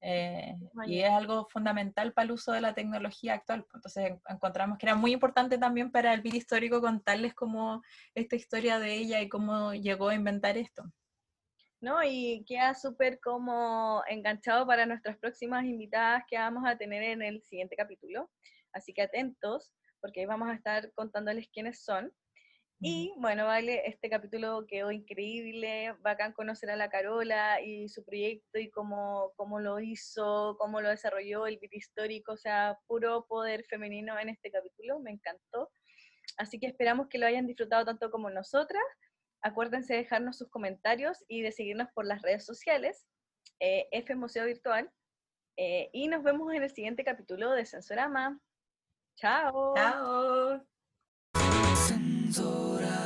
eh, y es algo fundamental para el uso de la tecnología actual. Pues, entonces encontramos que era muy importante también para el vídeo histórico contarles cómo esta historia de ella y cómo llegó a inventar esto. ¿no? Y queda súper como enganchado para nuestras próximas invitadas que vamos a tener en el siguiente capítulo. Así que atentos, porque ahí vamos a estar contándoles quiénes son. Y bueno, vale, este capítulo quedó increíble, bacán conocer a la Carola y su proyecto y cómo, cómo lo hizo, cómo lo desarrolló, el beat histórico, o sea, puro poder femenino en este capítulo, me encantó. Así que esperamos que lo hayan disfrutado tanto como nosotras. Acuérdense de dejarnos sus comentarios y de seguirnos por las redes sociales, eh, F Museo Virtual. Eh, y nos vemos en el siguiente capítulo de Sensorama. Chao. Chao. vamos orar.